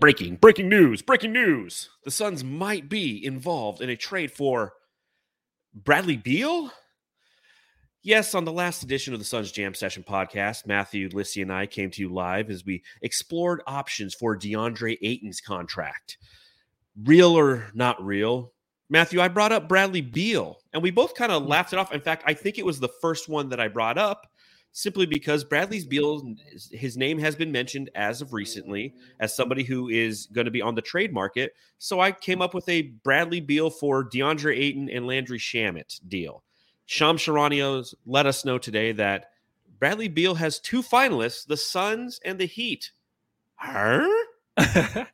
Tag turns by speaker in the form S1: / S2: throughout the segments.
S1: Breaking, breaking news, breaking news. The Suns might be involved in a trade for Bradley Beal. Yes, on the last edition of the Suns Jam Session podcast, Matthew, Lissy, and I came to you live as we explored options for DeAndre Ayton's contract. Real or not real? Matthew, I brought up Bradley Beal, and we both kind of laughed it off. In fact, I think it was the first one that I brought up simply because Bradley's Beal, his name has been mentioned as of recently as somebody who is going to be on the trade market. So I came up with a Bradley Beal for DeAndre Ayton and Landry Shamet deal. Shams Charania's let us know today that Bradley Beal has two finalists, the Suns and the Heat. Her?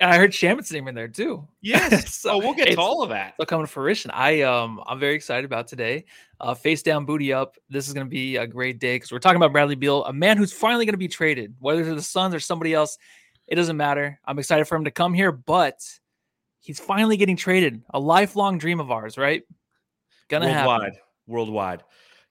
S2: I heard Shamet's name in there too.
S1: Yes.
S2: So
S1: oh, we'll get to all of that.
S2: They'll come to fruition. I um I'm very excited about today. Uh, face down, booty up. This is going to be a great day because we're talking about Bradley Beal, a man who's finally going to be traded, whether it's the Suns or somebody else. It doesn't matter. I'm excited for him to come here, but he's finally getting traded. A lifelong dream of ours, right? Gonna
S1: worldwide,
S2: happen.
S1: worldwide.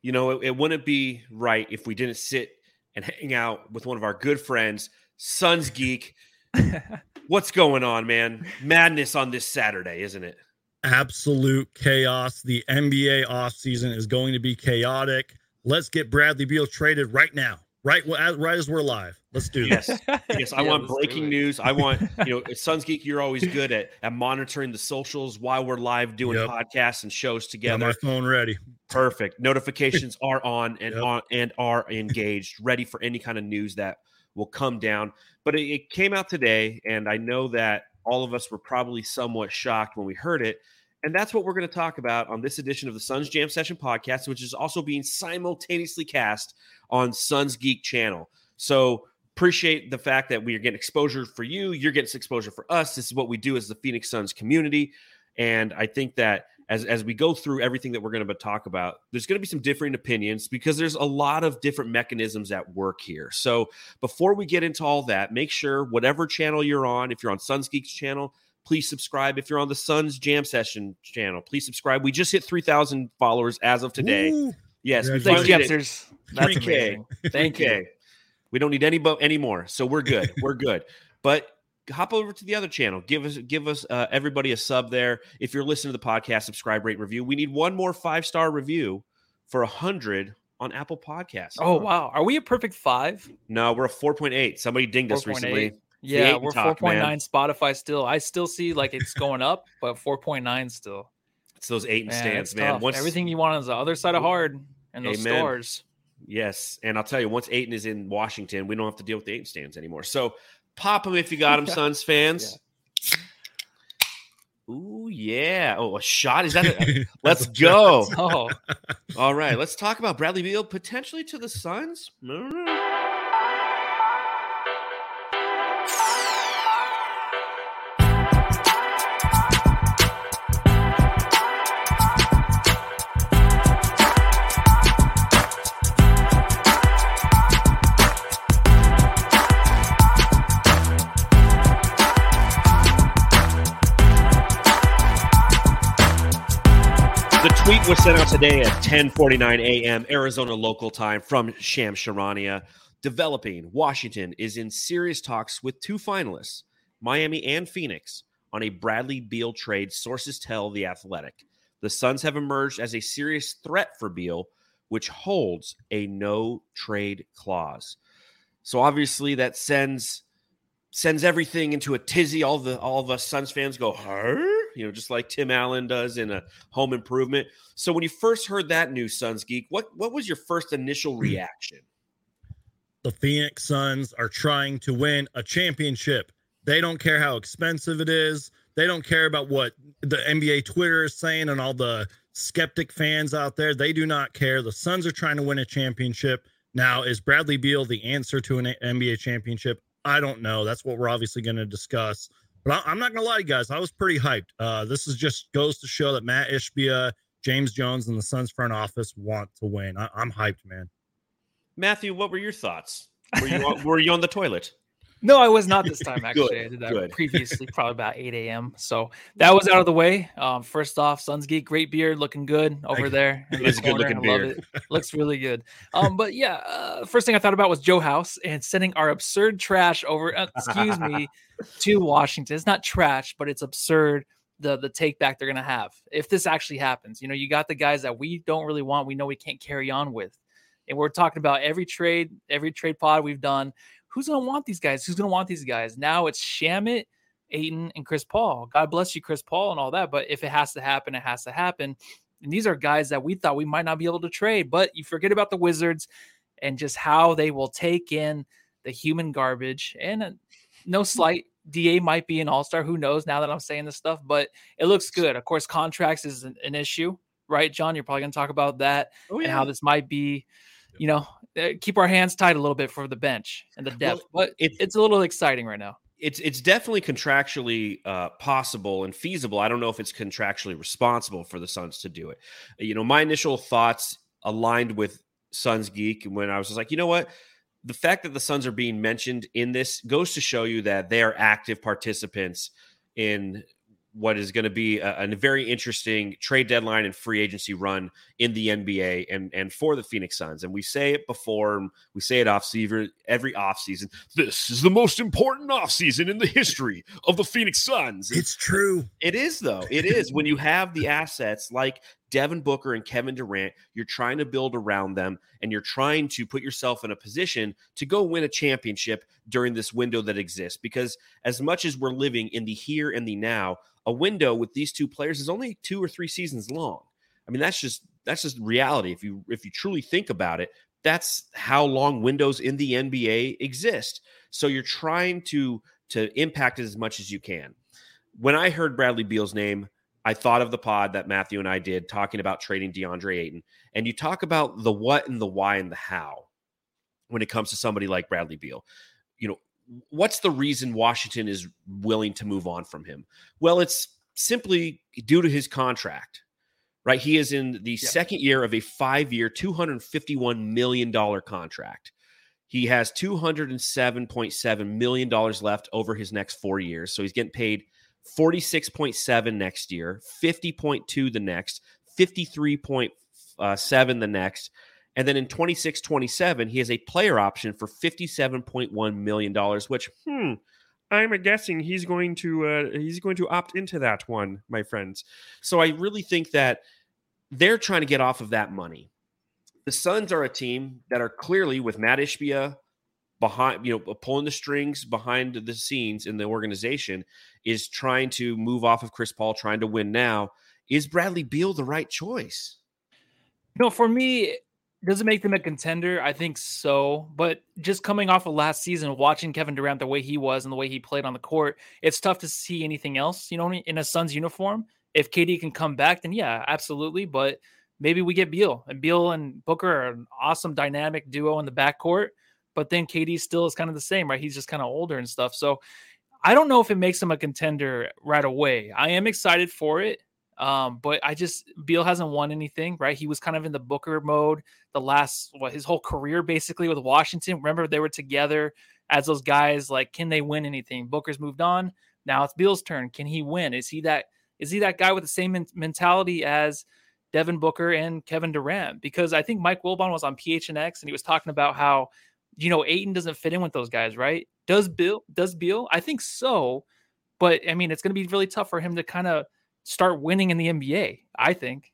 S1: You know, it, it wouldn't be right if we didn't sit and hang out with one of our good friends, Suns Geek. What's going on, man? Madness on this Saturday, isn't it?
S3: absolute chaos. The NBA offseason is going to be chaotic. Let's get Bradley Beal traded right now. Right, as- right as we're live. Let's do this.
S1: Yes. Yes, I
S2: Yeah,
S1: want breaking news. I want, you know, Suns Geek, you're always good at, at monitoring the socials while we're live doing
S3: Yep.
S1: podcasts and shows
S3: Got
S1: together.
S3: my phone ready.
S1: Perfect. Notifications are on and
S3: Yep.
S1: on and are engaged, ready for any kind of news that will come down. But it, it came out today, and I know that all of us were probably somewhat shocked when we heard it. And that's what we're going to talk about on this edition of the Suns Jam Session podcast, which is also being simultaneously cast on Suns Geek channel. So appreciate the fact that we are getting exposure for you. You're getting exposure for us. This is what we do as the Phoenix Suns community. And I think that as, as we go through everything that we're going to talk about, there's going to be some differing opinions because there's a lot of different mechanisms at work here. So before we get into all that, make sure whatever channel you're on, if you're on Suns Geeks channel, please subscribe. If you're on the Suns Jam Session channel, please subscribe. We just hit 3,000 followers as of today.
S3: Woo.
S1: Yes, we
S2: Thanks,
S1: finally.
S2: Jepsters.
S1: 3K.
S2: amazing. Thank you.
S1: 3K. We don't need any bo- anymore, so we're good. we're good. But hop over to the other channel. Give us give us uh, everybody a sub there. If you're listening to the podcast, subscribe, rate, review. We need one more five star review for a hundred on Apple Podcasts.
S2: Oh wow, are we a perfect five?
S1: no, we're a four point eight. Somebody dinged us
S2: 4.8.
S1: recently.
S2: Yeah, we're four point nine Spotify still. I still see like it's going up, but four point nine still.
S1: It's those eight and
S2: Man,
S1: stands, man.
S2: tough.
S1: Once
S2: Everything you want is the other side of hard and those
S1: Amen.
S2: stores.
S1: Yes, and I'll tell you, once Ayton is in Washington, we don't have to deal with the Ayton stands anymore. So pop them if you got them, Suns fans. Ooh yeah! Oh, a shot is that? A, let's go!
S2: Oh,
S1: All right, let's talk about Bradley Beal potentially to the Suns. Mm-hmm. Was sent out today at 10:49 a.m. Arizona local time from Shams Charania. Developing Washington is in serious talks with two finalists, Miami and Phoenix, on a Bradley Beal trade. Sources tell the Athletic. The Suns have emerged as a serious threat for Beal, which holds a no trade clause. So obviously that sends sends everything into a tizzy. All the all of us Suns fans go, huh? You know, just like Tim Allen does in a home improvement. So when you first heard that news, Suns Geek, what what was your first initial hmm. reaction?
S3: the Phoenix Suns are trying to win a championship. They don't care how expensive it is. They don't care about what the NBA Twitter is saying and all the skeptic fans out there. They do not care. The Suns are trying to win a championship. Now, is Bradley Beal the answer to an NBA championship? I don't know. That's what we're obviously going to discuss. But I, am not going to lie, guys. I was pretty hyped. Uh, this is just goes to show that Matt Ishbia, James Jones, and the Suns front office want to win. I, I'm hyped, man.
S1: Matthew, what were your thoughts? Were you were you on the toilet?
S2: No, I was not this time. Actually,
S1: good,
S2: I did that
S1: good.
S2: previously, probably about 8 a.m. So that was out of the way. Um, first off, Suns Geek, great beard, looking good over there.
S1: It is a good looking beard.
S2: It. Looks really good. Um, but yeah, uh, first thing I thought about was Joe House and sending our absurd trash over. Uh, excuse me, to Washington. It's not trash, but it's absurd. The the take back they're gonna have if this actually happens. You know, you got the guys that we don't really want. We know we can't carry on with and we're talking about every trade, every trade pod we've done who's going to want these guys? Who's going to want these guys? Now it's Shamet, Ayton, and Chris Paul. God bless you, Chris Paul, and all that. But if it has to happen, it has to happen. And these are guys that we thought we might not be able to trade. But you forget about the Wizards and just how they will take in the human garbage. And uh, no mm. slight, Da might be an all star. Who knows now that I'm saying this stuff, but it looks good. Of course, contracts is an, an issue, right, John? You're probably going to talk about that oh, yeah. and how this might be you know, eh, keep our hands tight a little bit for the bench and the depth. Well, but it's it's a little exciting right now.
S1: It's it's definitely contractually uh, possible and feasible. I don't know if it's contractually responsible for the Suns to do it. You know, my initial thoughts aligned with Suns Geek when I was just like, you know what, the fact that the Suns are being mentioned in this goes to show you that they are active participants in what is going to be a, a, very interesting trade deadline and free agency run in the NBA and, and for the Phoenix Suns. And we say it before, we say it off season every offseason. This is the most important offseason in the history of the Phoenix Suns.
S3: It's true.
S1: It is, though. It is. when you have the assets like Devin Booker and Kevin Durant, you're trying to build around them and you're trying to put yourself in a position to go win a championship during this window that exists. Because as much as we're living in the here and the now, a window with these two players is only two or three seasons long. I mean, that's just that's just reality. If you if you truly think about it, that's how long windows in the NBA exist. So you're trying to to impact it as much as you can. When I heard Bradley Beal's name, I thought of the pod that Matthew and I did talking about trading DeAndre Ayton. And you talk about the what and the why and the how when it comes to somebody like Bradley Beal. You know, what's the reason Washington is willing to move on from him? Well, it's simply due to his contract, right? He is in the yeah. second year of a five year, $251 million contract. He has $207.7 million left over his next four years. So he's getting paid 46.7 next year, 50.2 the next, 53.7 uh, the next, and then in 26 27, he has a player option for $57.1 million, which, hmm, I'm guessing he's going to uh, he's going to opt into that one, my friends. So I really think that they're trying to get off of that money. The Suns are a team that are clearly with Matt Ishbia behind, you know, pulling the strings behind the scenes in the organization, is trying to move off of Chris Paul, trying to win now. Is Bradley Beal the right choice?
S2: No, for me, does it make them a contender? I think so. But just coming off of last season, watching Kevin Durant the way he was and the way he played on the court, it's tough to see anything else, you know, in a Suns uniform. If KD can come back, then yeah, absolutely. But maybe we get Beal. And Beal and Booker are an awesome dynamic duo in the backcourt. But then KD still is kind of the same, right? He's just kind of older and stuff. So I don't know if it makes him a contender right away. I am excited for it. Um, but I just Beal hasn't won anything, right? He was kind of in the Booker mode the last what his whole career basically with Washington. Remember they were together as those guys. Like, can they win anything? Booker's moved on. Now it's Beal's turn. Can he win? Is he that? Is he that guy with the same men- mentality as Devin Booker and Kevin Durant? Because I think Mike Wilbon was on PHNX and he was talking about how you know Ayton doesn't fit in with those guys, right? Does Bill? Does Beal? I think so, but I mean it's going to be really tough for him to kind of start winning in the NBA. I think.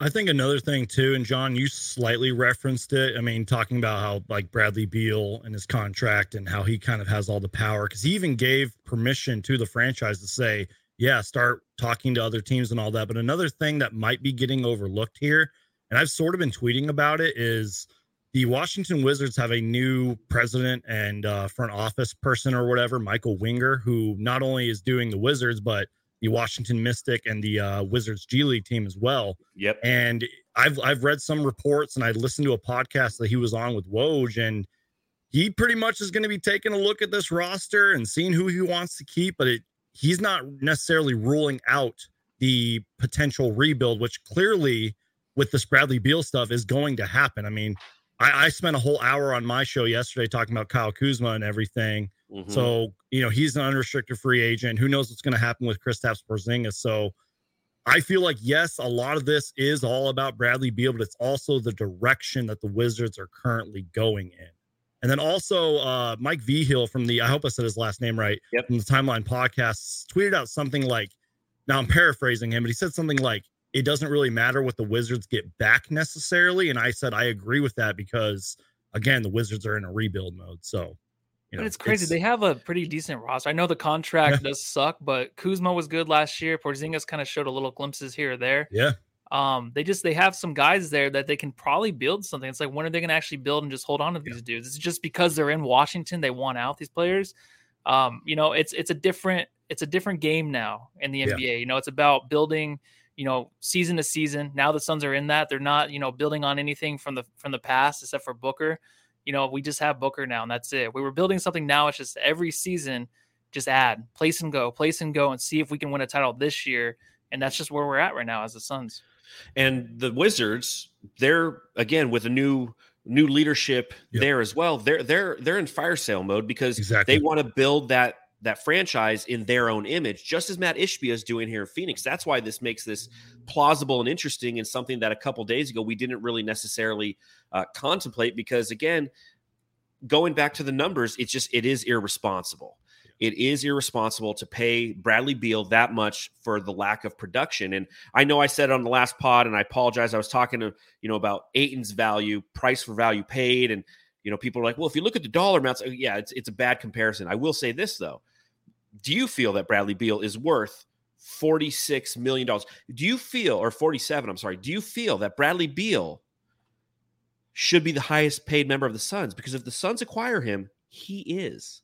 S3: I think another thing too, and John, you slightly referenced it. I mean, talking about how like Bradley Beal and his contract and how he kind of has all the power because he even gave permission to the franchise to say, yeah, start talking to other teams and all that. But another thing that might be getting overlooked here, and I've sort of been tweeting about it, is the Washington Wizards have a new president and uh, front office person or whatever, Michael Winger, who not only is doing the Wizards, but the Washington Mystic and the uh, Wizards G League team as well.
S1: Yep.
S3: And I've I've read some reports and I listened to a podcast that he was on with Woj, and he pretty much is going to be taking a look at this roster and seeing who he wants to keep, but it he's not necessarily ruling out the potential rebuild, which clearly with this Bradley Beal stuff is going to happen. I mean, I, I spent a whole hour on my show yesterday talking about Kyle Kuzma and everything. Mm-hmm. So, you know, he's an unrestricted free agent. Who knows what's going to happen with Kristaps Porzingis? So I feel like, yes, a lot of this is all about Bradley Beal, but it's also the direction that the Wizards are currently going in. And then also uh, Mike Vigil from the I hope I said his last name right
S1: yep.
S3: from the Timeline podcast tweeted out something like now I'm paraphrasing him, but he said something like it doesn't really matter what the Wizards get back necessarily. And I said I agree with that because again, the Wizards are in a rebuild mode. So
S2: you know, it's crazy. It's, they have a pretty decent roster. I know the contract yeah. does suck, but Kuzma was good last year. Porzingis kind of showed a little glimpses here or there.
S3: Yeah.
S2: Um, they just they have some guys there that they can probably build something. It's like when are they going to actually build and just hold on to these yeah. dudes? It's just because they're in Washington, they want out these players. Um, you know, it's it's a different it's a different game now in the NBA. Yeah. You know, it's about building, you know, season to season. Now the Suns are in that. They're not, you know, building on anything from the from the past except for Booker. You know, we just have Booker now and that's it. We were building something now. It's just every season, just add, place and go, place and go, and see if we can win a title this year. And that's just where we're at right now as the Suns.
S1: And the Wizards, they're again with a new new leadership yep. there as well. They're they're they're in fire sale mode because exactly. they want to build that that franchise in their own image, just as Matt Ishbia is doing here in Phoenix. That's why this makes this plausible and interesting and something that a couple days ago we didn't really necessarily uh, contemplate because again, going back to the numbers, it's just it is irresponsible it is irresponsible to pay Bradley Beal that much for the lack of production. And I know I said it on the last pod, and I apologize. I was talking to you know about Ayton's value, price for value paid, and you know people are like, well, if you look at the dollar amounts, uh, yeah, it's it's a bad comparison. I will say this though: Do you feel that Bradley Beal is worth? $46 million. Do you feel, or 47, I'm sorry, do you feel that Bradley Beal should be the highest paid member of the Suns? Because if the Suns acquire him, he is.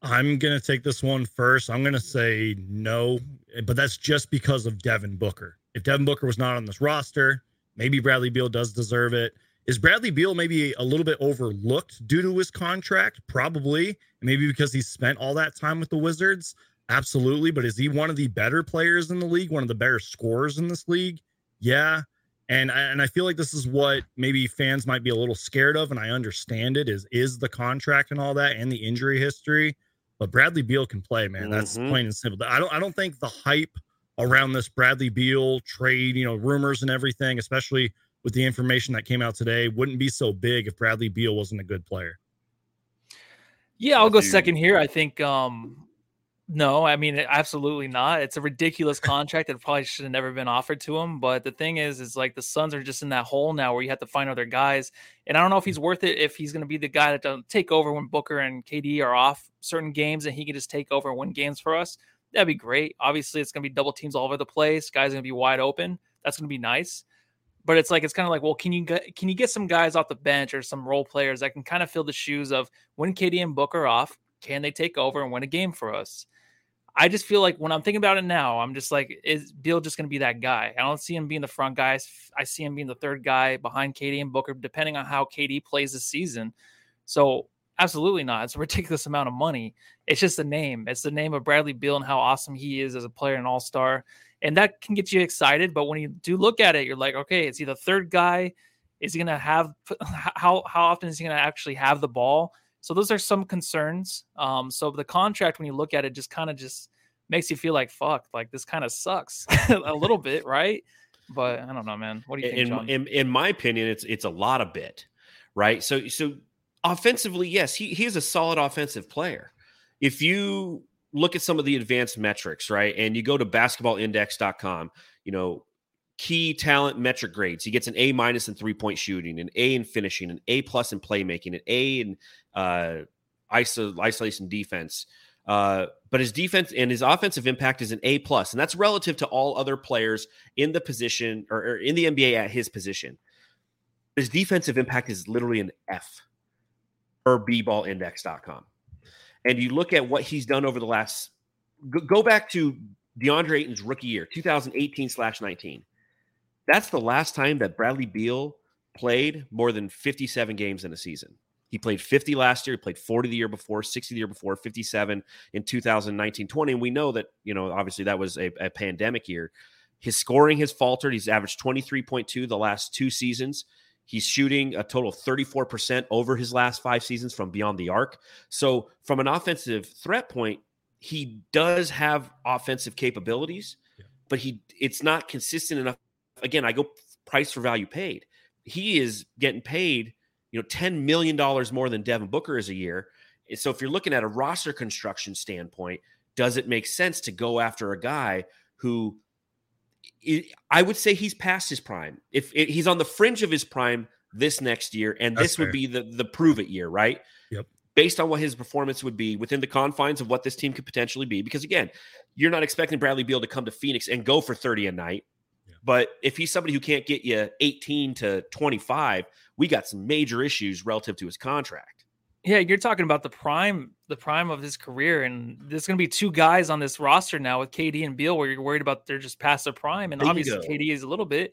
S3: I'm going to take this one first. I'm going to say no, eh, but that's just because of Devin Booker. If Devin Booker was not on this roster, maybe Bradley Beal does deserve it. Is Bradley Beal maybe a little bit overlooked due to his contract? Probably. Maybe because he spent all that time with the Wizards? Absolutely. But is he one of the better players in the league? One of the better scorers in this league? Yeah. And and I feel like this is what maybe fans might be a little scared of, and I understand it is is the contract and all that and the injury history. But Bradley Beal can play, man. That's mm-hmm. plain and simple. I don't I don't think the hype around this Bradley Beal trade, you know, rumors and everything, especially with the information that came out today, wouldn't be so big if Bradley Beal wasn't a good player.
S2: Yeah, I'll go second here. I think um no, I mean absolutely not. It's a ridiculous contract that probably should have never been offered to him. But the thing is, is like the Suns are just in that hole now where you have to find other guys. And I don't know if he's worth it if he's going to be the guy that doesn't take over when Booker and KD are off certain games and he can just take over and win games for us. That'd be great. Obviously, it's going to be double teams all over the place. Guys are going to be wide open. That's going to be nice. But it's like it's kind of like, well, can you get can you get some guys off the bench or some role players that can kind of fill the shoes of when KD and Booker off? Can they take over and win a game for us? I just feel like when I'm thinking about it now, I'm just like, is Beal just going to be that guy? I don't see him being the front guy. I see him being the third guy behind KD and Booker, depending on how KD plays this season. So, absolutely not. It's a ridiculous amount of money. It's just a name. It's the name of Bradley Beal and how awesome he is as a player and all star. And that can get you excited. But when you do look at it, you're like, okay, is he the third guy? Is he going to have, how, how often is he going to actually have the ball? So those are some concerns. Um, so the contract, when you look at it, just kind of just makes you feel like fuck, like this kind of sucks a little bit, right? But I don't know, man. What do you think?
S1: In, in, in my opinion, it's it's a lot of bit, right? So so offensively, yes, he he is a solid offensive player. If you look at some of the advanced metrics, right, and you go to basketballindex.com, you know, key talent metric grades. He gets an A minus in three point shooting, an A in finishing, an A plus in playmaking, an A in uh, iso- isolation defense. Uh, but his defense and his offensive impact is an A plus, and that's relative to all other players in the position or, or in the NBA at his position. His defensive impact is literally an F per bballindex.com. And you look at what he's done over the last go, back to DeAndre Ayton's rookie year, 2018 slash 19. That's the last time that Bradley Beal played more than 57 games in a season. He played 50 last year, he played 40 the year before, 60 the year before, 57 in 2019 20. And we know that, you know, obviously that was a, a pandemic year. His scoring has faltered. He's averaged 23.2 the last two seasons. He's shooting a total of 34% over his last five seasons from beyond the arc. So, from an offensive threat point, he does have offensive capabilities, yeah. but he it's not consistent enough. Again, I go price for value paid. He is getting paid, you know, $10 million more than Devin Booker is a year. So if you're looking at a roster construction standpoint, does it make sense to go after a guy who I would say he's past his prime. If it, he's on the fringe of his prime this next year, and That's this fair. would be the the prove it year, right?
S3: Yep.
S1: Based on what his performance would be within the confines of what this team could potentially be, because again, you're not expecting Bradley Beal to come to Phoenix and go for 30 a night. Yeah. But if he's somebody who can't get you 18 to 25, we got some major issues relative to his contract.
S2: Yeah, you're talking about the prime, the prime of his career, and there's going to be two guys on this roster now with KD and Beal, where you're worried about they're just past their prime, and obviously KD is a little bit,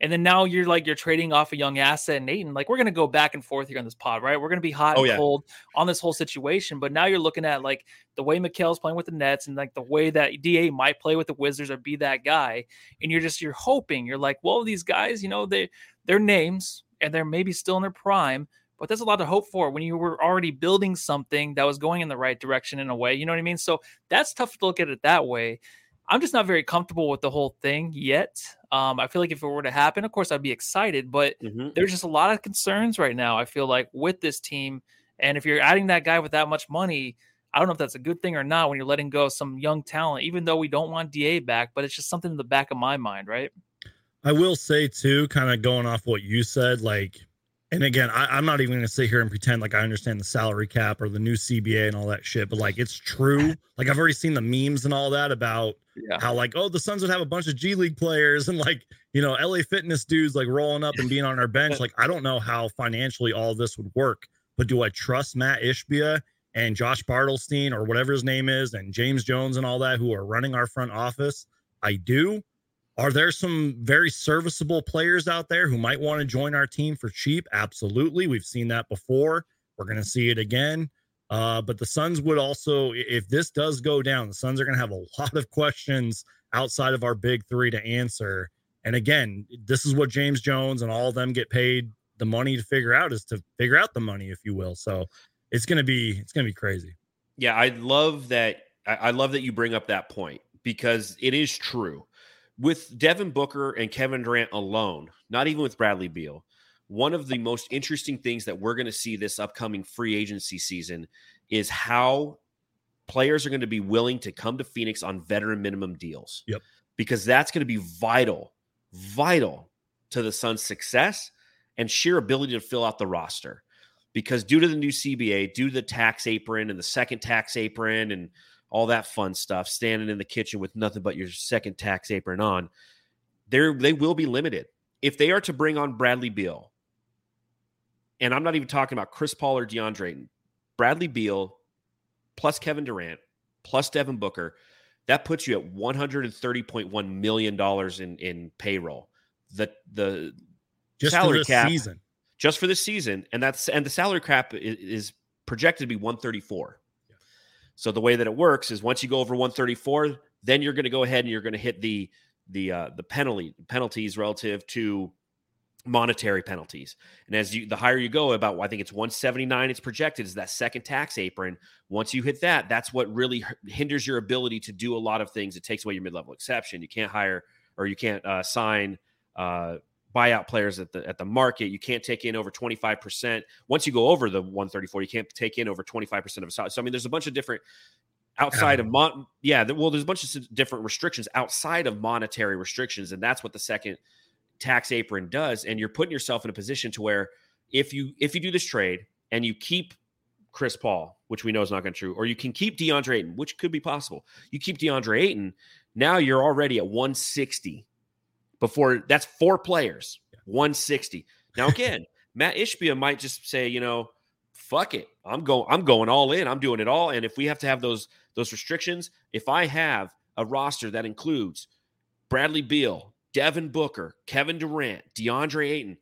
S2: and then now you're like you're trading off a young asset and Ayton. Like we're going to go back and forth here on this pod, right? We're going to be hot oh, and yeah. cold on this whole situation, but now you're looking at like the way Mikal's playing with the Nets and like the way that Da might play with the Wizards or be that guy, and you're just you're hoping you're like, well, these guys, you know, they they're names and they're maybe still in their prime but that's a lot to hope for when you were already building something that was going in the right direction in a way. You know what I mean? So that's tough to look at it that way. I'm just not very comfortable with the whole thing yet. Um, I feel like if it were to happen, of course, I'd be excited, but mm-hmm. there's just a lot of concerns right now. I feel like with this team, and if you're adding that guy with that much money, I don't know if that's a good thing or not when you're letting go of some young talent, even though we don't want DA back, but it's just something in the back of my mind, right?
S3: I will say too, kind of going off what you said, like and again, I, am not even going to sit here and pretend like I understand the salary cap or the new CBA and all that shit, but like it's true. Like I've already seen the memes and all that about yeah. how like oh the Suns would have a bunch of G League players and like you know LA Fitness dudes like rolling up and being on our bench. Like I don't know how financially all this would work, but do I trust Matt Ishbia and Josh Bartelstein or whatever his name is and James Jones and all that who are running our front office? I do. Are there some very serviceable players out there who might want to join our team for cheap? Absolutely. We've seen that before. We're going to see it again. Uh, but the Suns would also, if this does go down, the Suns are going to have a lot of questions outside of our big three to answer. And again, this is what James Jones and all of them get paid the money to figure out is to figure out the money, if you will. So it's going to be, it's going to be crazy.
S1: Yeah. I love that. I love that you bring up that point because it is true with Devin Booker and Kevin Durant alone, not even with Bradley Beal, one of the most interesting things that we're going to see this upcoming free agency season is how players are going to be willing to come to Phoenix on veteran minimum deals.
S3: Yep.
S1: Because that's going to be vital, vital to the Suns' success and sheer ability to fill out the roster. Because due to the new CBA, due to the tax apron and the second tax apron and all that fun stuff, standing in the kitchen with nothing but your second tax apron on, they they will be limited. If they are to bring on Bradley Beal, and I'm not even talking about Chris Paul or DeAndre, Drayton Bradley Beal plus Kevin Durant plus Devin Booker, that puts you at 130.1 million dollars in in payroll. The the
S3: just salary cap season.
S1: just for this season, and that's and the salary cap is, is projected to be 134. So the way that it works is once you go over 134, then you're going to go ahead and you're going to hit the the uh, the penalty penalties relative to monetary penalties. And as you the higher you go, about I think it's 179, it's projected is that second tax apron. Once you hit that, that's what really hinders your ability to do a lot of things. It takes away your mid level exception. You can't hire or you can't uh, sign uh, buyout players at the at the market. You can't take in over 25%. Once you go over the 134, you can't take in over 25% of a salary. So I mean, there's a bunch of different outside of mon yeah, well, there's a bunch of different restrictions outside of monetary restrictions, and that's what the second tax apron does. And you're putting yourself in a position to where if you if you do this trade and you keep Chris Paul, which we know is not going to true, or you can keep DeAndre Ayton, which could be possible. You keep DeAndre Ayton, now you're already at 160 before that's four players, 160. Now again, Matt Ishbia might just say, you know, fuck it. I'm going I'm going all in. I'm doing it all and if we have to have those those restrictions, if I have a roster that includes Bradley Beal, Devin Booker, Kevin Durant, DeAndre Ayton.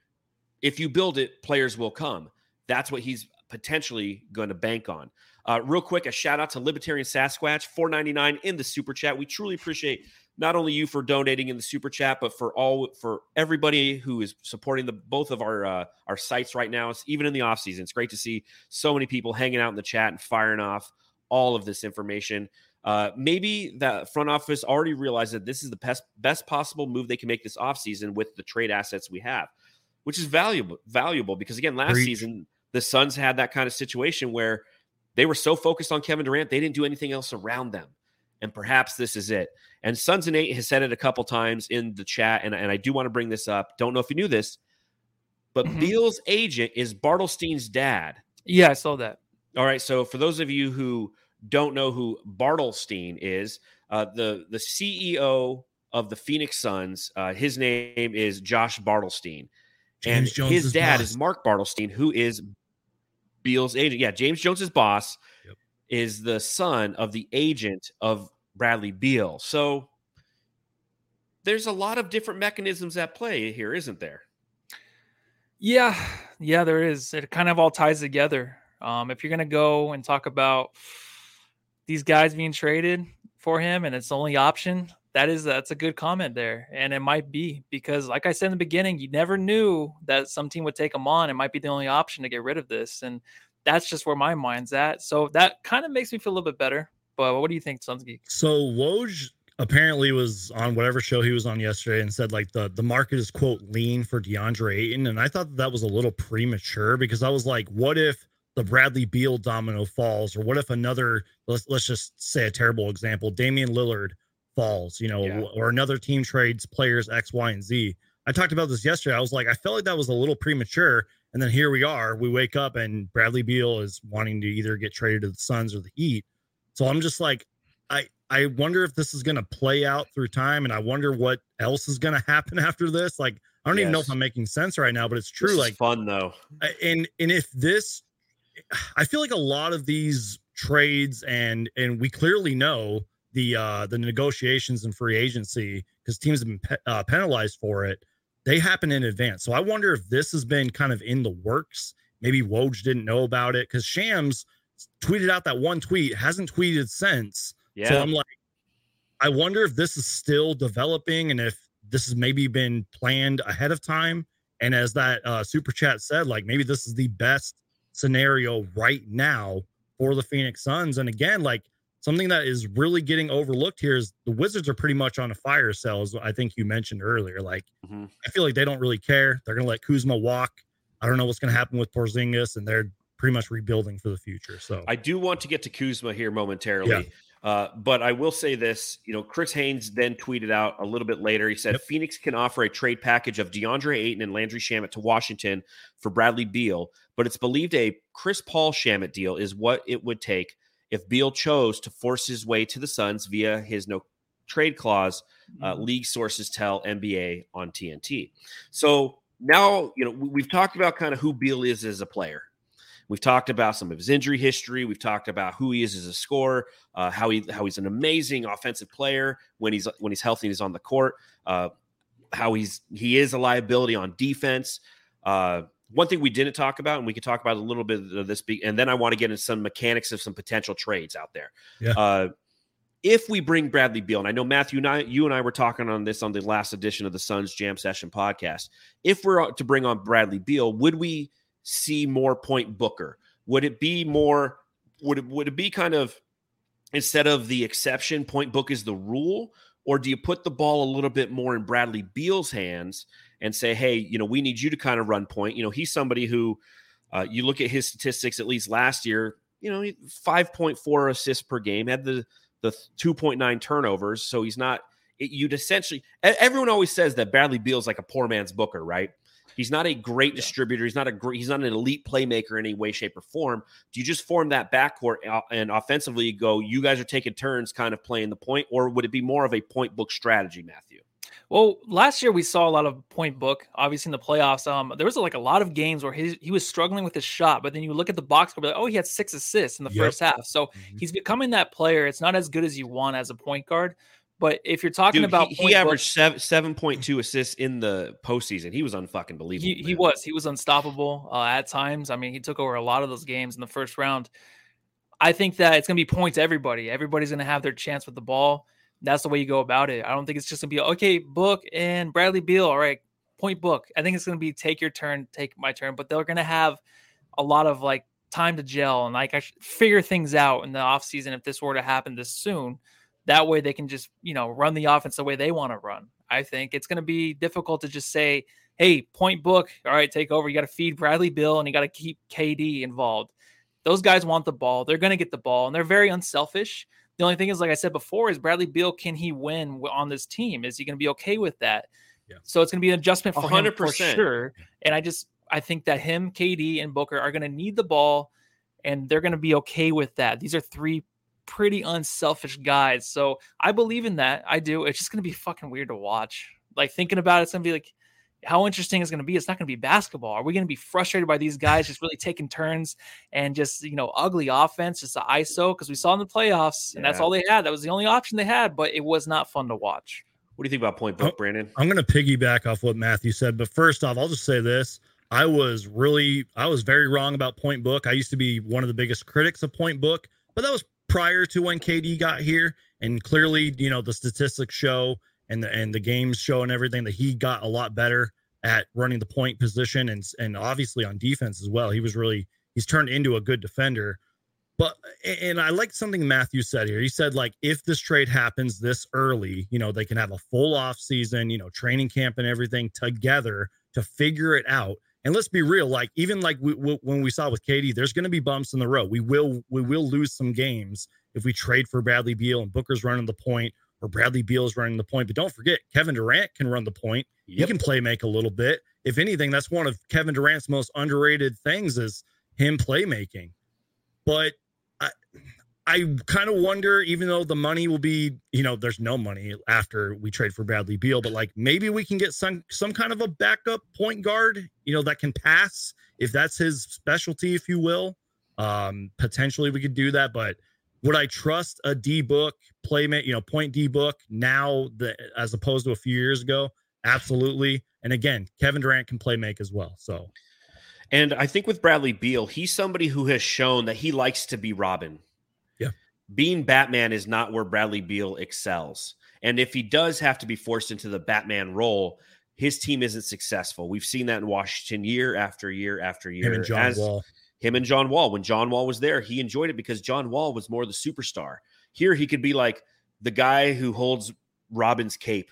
S1: If you build it, players will come. That's what he's potentially going to bank on. Uh, real quick, a shout out to Libertarian Sasquatch, 499 in the super chat. We truly appreciate not only you for donating in the super chat, but for all for everybody who is supporting the both of our uh, our sites right now. It's even in the off season. It's great to see so many people hanging out in the chat and firing off all of this information. Uh, maybe the front office already realized that this is the best best possible move they can make this off season with the trade assets we have, which is valuable valuable because again, last Preach. season the Suns had that kind of situation where they were so focused on Kevin Durant, they didn't do anything else around them. And perhaps this is it. And Sons and Eight has said it a couple times in the chat, and, and I do want to bring this up. Don't know if you knew this, but mm-hmm. Beal's agent is Bartelstein's dad.
S2: Yeah, I saw that.
S1: All right. So for those of you who don't know who Bartelstein is, uh, the the CEO of the Phoenix Suns, uh, his name is Josh Bartelstein, and Jones his dad boss. is Mark Bartelstein, who is Beal's agent. Yeah, James Jones's boss yep. is the son of the agent of Bradley Beal. So there's a lot of different mechanisms at play here, isn't there?
S2: Yeah, yeah, there is. It kind of all ties together. Um, if you're gonna go and talk about these guys being traded for him and it's the only option, that is that's a good comment there and it might be because like i said in the beginning you never knew that some team would take him on it might be the only option to get rid of this and that's just where my mind's at so that kind of makes me feel a little bit better but what do you think Suns geek
S3: so woj apparently was on whatever show he was on yesterday and said like the the market is quote lean for deandre ayton and i thought that, that was a little premature because i was like what if the Bradley Beal domino falls, or what if another let's let's just say a terrible example, Damian Lillard falls, you know, yeah. or another team trades players X, Y, and Z. I talked about this yesterday. I was like, I felt like that was a little premature. And then here we are. We wake up and Bradley Beal is wanting to either get traded to the Suns or the Heat. So I'm just like, I I wonder if this is going to play out through time, and I wonder what else is going to happen after this. Like, I don't yes. even know if I'm making sense right now, but it's true.
S1: This
S3: like
S1: fun though,
S3: and and if this, I feel like a lot of these trades, and and we clearly know the uh, the negotiations and free agency because teams have been pe- uh, penalized for it. They happen in advance. So I wonder if this has been kind of in the works. Maybe Woj didn't know about it because Shams tweeted out that one tweet, hasn't tweeted since. Yeah. So I'm like, I wonder if this is still developing and if this has maybe been planned ahead of time. And as that uh, super chat said, like maybe this is the best scenario right now for the Phoenix Suns. And again, like something that is really getting overlooked here is the Wizards are pretty much on a fire sale, as I think you mentioned earlier. Like, mm-hmm. I feel like they don't really care. They're going to let Kuzma walk. I don't know what's going to happen with Porzingis, and they're pretty much rebuilding for the future. So
S1: I do want to get to Kuzma here momentarily. Yeah. Uh, but I will say this, you know, Chris Haynes then tweeted out a little bit later. He said yep. Phoenix can offer a trade package of DeAndre Ayton and Landry Shamet to Washington for Bradley Beal, but it's believed a Chris Paul Shamet deal is what it would take if Beal chose to force his way to the Suns via his no trade clause, uh, mm-hmm. league sources tell NBA on TNT. So now, you know, we've talked about kind of who Beal is as a player. We've talked about some of his injury history. We've talked about who he is as a scorer, uh, how he how he's an amazing offensive player when he's when he's healthy and he's on the court. Uh, how he's he is a liability on defense. Uh, one thing we didn't talk about, and we could talk about a little bit of this, and then I want to get into some mechanics of some potential trades out there. Yeah. Uh, if we bring Bradley Beal, and I know Matthew and I, you and I were talking on this on the last edition of the Suns Jam Session podcast. If we're to bring on Bradley Beal, would we see more point Booker? Would it be more? Would it would it be kind of instead of the exception, point book is the rule, or do you put the ball a little bit more in Bradley Beal's hands and say, hey, you know, we need you to kind of run point. You know, he's somebody who uh, you look at his statistics at least last year, you know, 5.4 assists per game, had the the 2.9 turnovers. So he's not, it, you'd essentially, everyone always says that Bradley Beal's like a poor man's Booker, right? He's not a great yeah. distributor. He's not a great, he's not an elite playmaker in any way, shape, or form. Do you just form that backcourt uh, and offensively go, you guys are taking turns kind of playing the point, or would it be more of a point book strategy, Matthew?
S2: Well, last year we saw a lot of point book. Obviously, in the playoffs, um, there was like a lot of games where he he was struggling with his shot, but then you look at the box score, like, oh, he had six assists in the yep. first half. So mm-hmm. he's becoming that player. It's not as good as you want as a point guard, But if you're talking
S1: Dude,
S2: about
S1: he, he averaged seven seven point two assists in the postseason. He was unfucking believable.
S2: he, he was he was unstoppable uh, at times. I mean, he took over a lot of those games in the first round. I think that it's going to be points everybody. Everybody's going to have their chance with the ball. That's the way you go about it. I don't think it's just going to be okay. Book and Bradley Beal. All right, point book. I think it's going to be take your turn, take my turn. But they're going to have a lot of like time to gel and like I figure things out in the offseason if this were to happen this soon. That way they can just you know run the offense the way they want to run. I think it's going to be difficult to just say, "Hey, point book. All right, take over. You got to feed Bradley Bill and you got to keep KD involved." Those guys want the ball. They're going to get the ball, and they're very unselfish. The only thing is, like I said before, is Bradley Beal. Can he win on this team? Is he going to be okay with that?
S3: Yeah.
S2: So it's going to be an adjustment for him for sure. And I just I think that him, KD, and Booker are going to need the ball, and they're going to be okay with that. These are three pretty unselfish guys. So I believe in that. I do. It's just going to be fucking weird to watch. Like thinking about it, it's going to be like how interesting is going to be. It's not going to be basketball. Are we going to be frustrated by these guys just really taking turns and just you know ugly offense, just the ISO? Because we saw in the playoffs, and that's all they had. That was the only option they had, but it was not fun to watch.
S1: What do you think about point book, Brandon?
S3: I'm going to piggyback off what Matthew said, but first off, I'll just say this. I was really, I was very wrong about Point Book. I used to be one of the biggest critics of Point Book, but that was prior to when KD got here. And clearly, you know, the statistics show and the and the games show and everything that he got a lot better at running the point position and and obviously on defense as well. He was really he's turned into a good defender. But and I like something Matthew said here. He said like if this trade happens this early, you know, they can have a full off season, you know, training camp and everything together to figure it out. And let's be real, like even like we, we, when we saw with KD, there's going to be bumps in the road. We will we will lose some games if we trade for Bradley Beal and Booker's running the point or Bradley Beal's running the point. But don't forget, Kevin Durant can run the point. He can play make a little bit. If anything, that's one of Kevin Durant's most underrated things is him playmaking. But I kind of wonder, even though the money will be, you know, there's no money after we trade for Bradley Beal, but like maybe we can get some some kind of a backup point guard, you know, that can pass if that's his specialty, if you will. Um, potentially we could do that, but would I trust a D book playmate, you know, point D book now that as opposed to a few years ago? Absolutely. And again, Kevin Durant can play make as well. So
S1: And I think with Bradley Beal, he's somebody who has shown that he likes to be Robin. Being Batman is not where Bradley Beal excels. And if he does have to be forced into the Batman role, his team isn't successful. We've seen that in Washington year after year after year.
S3: him and John
S1: As-
S3: Wall.
S1: him and John Wall. When John Wall was there, he enjoyed it because John Wall was more the superstar. Here he could be like the guy who holds Robin's cape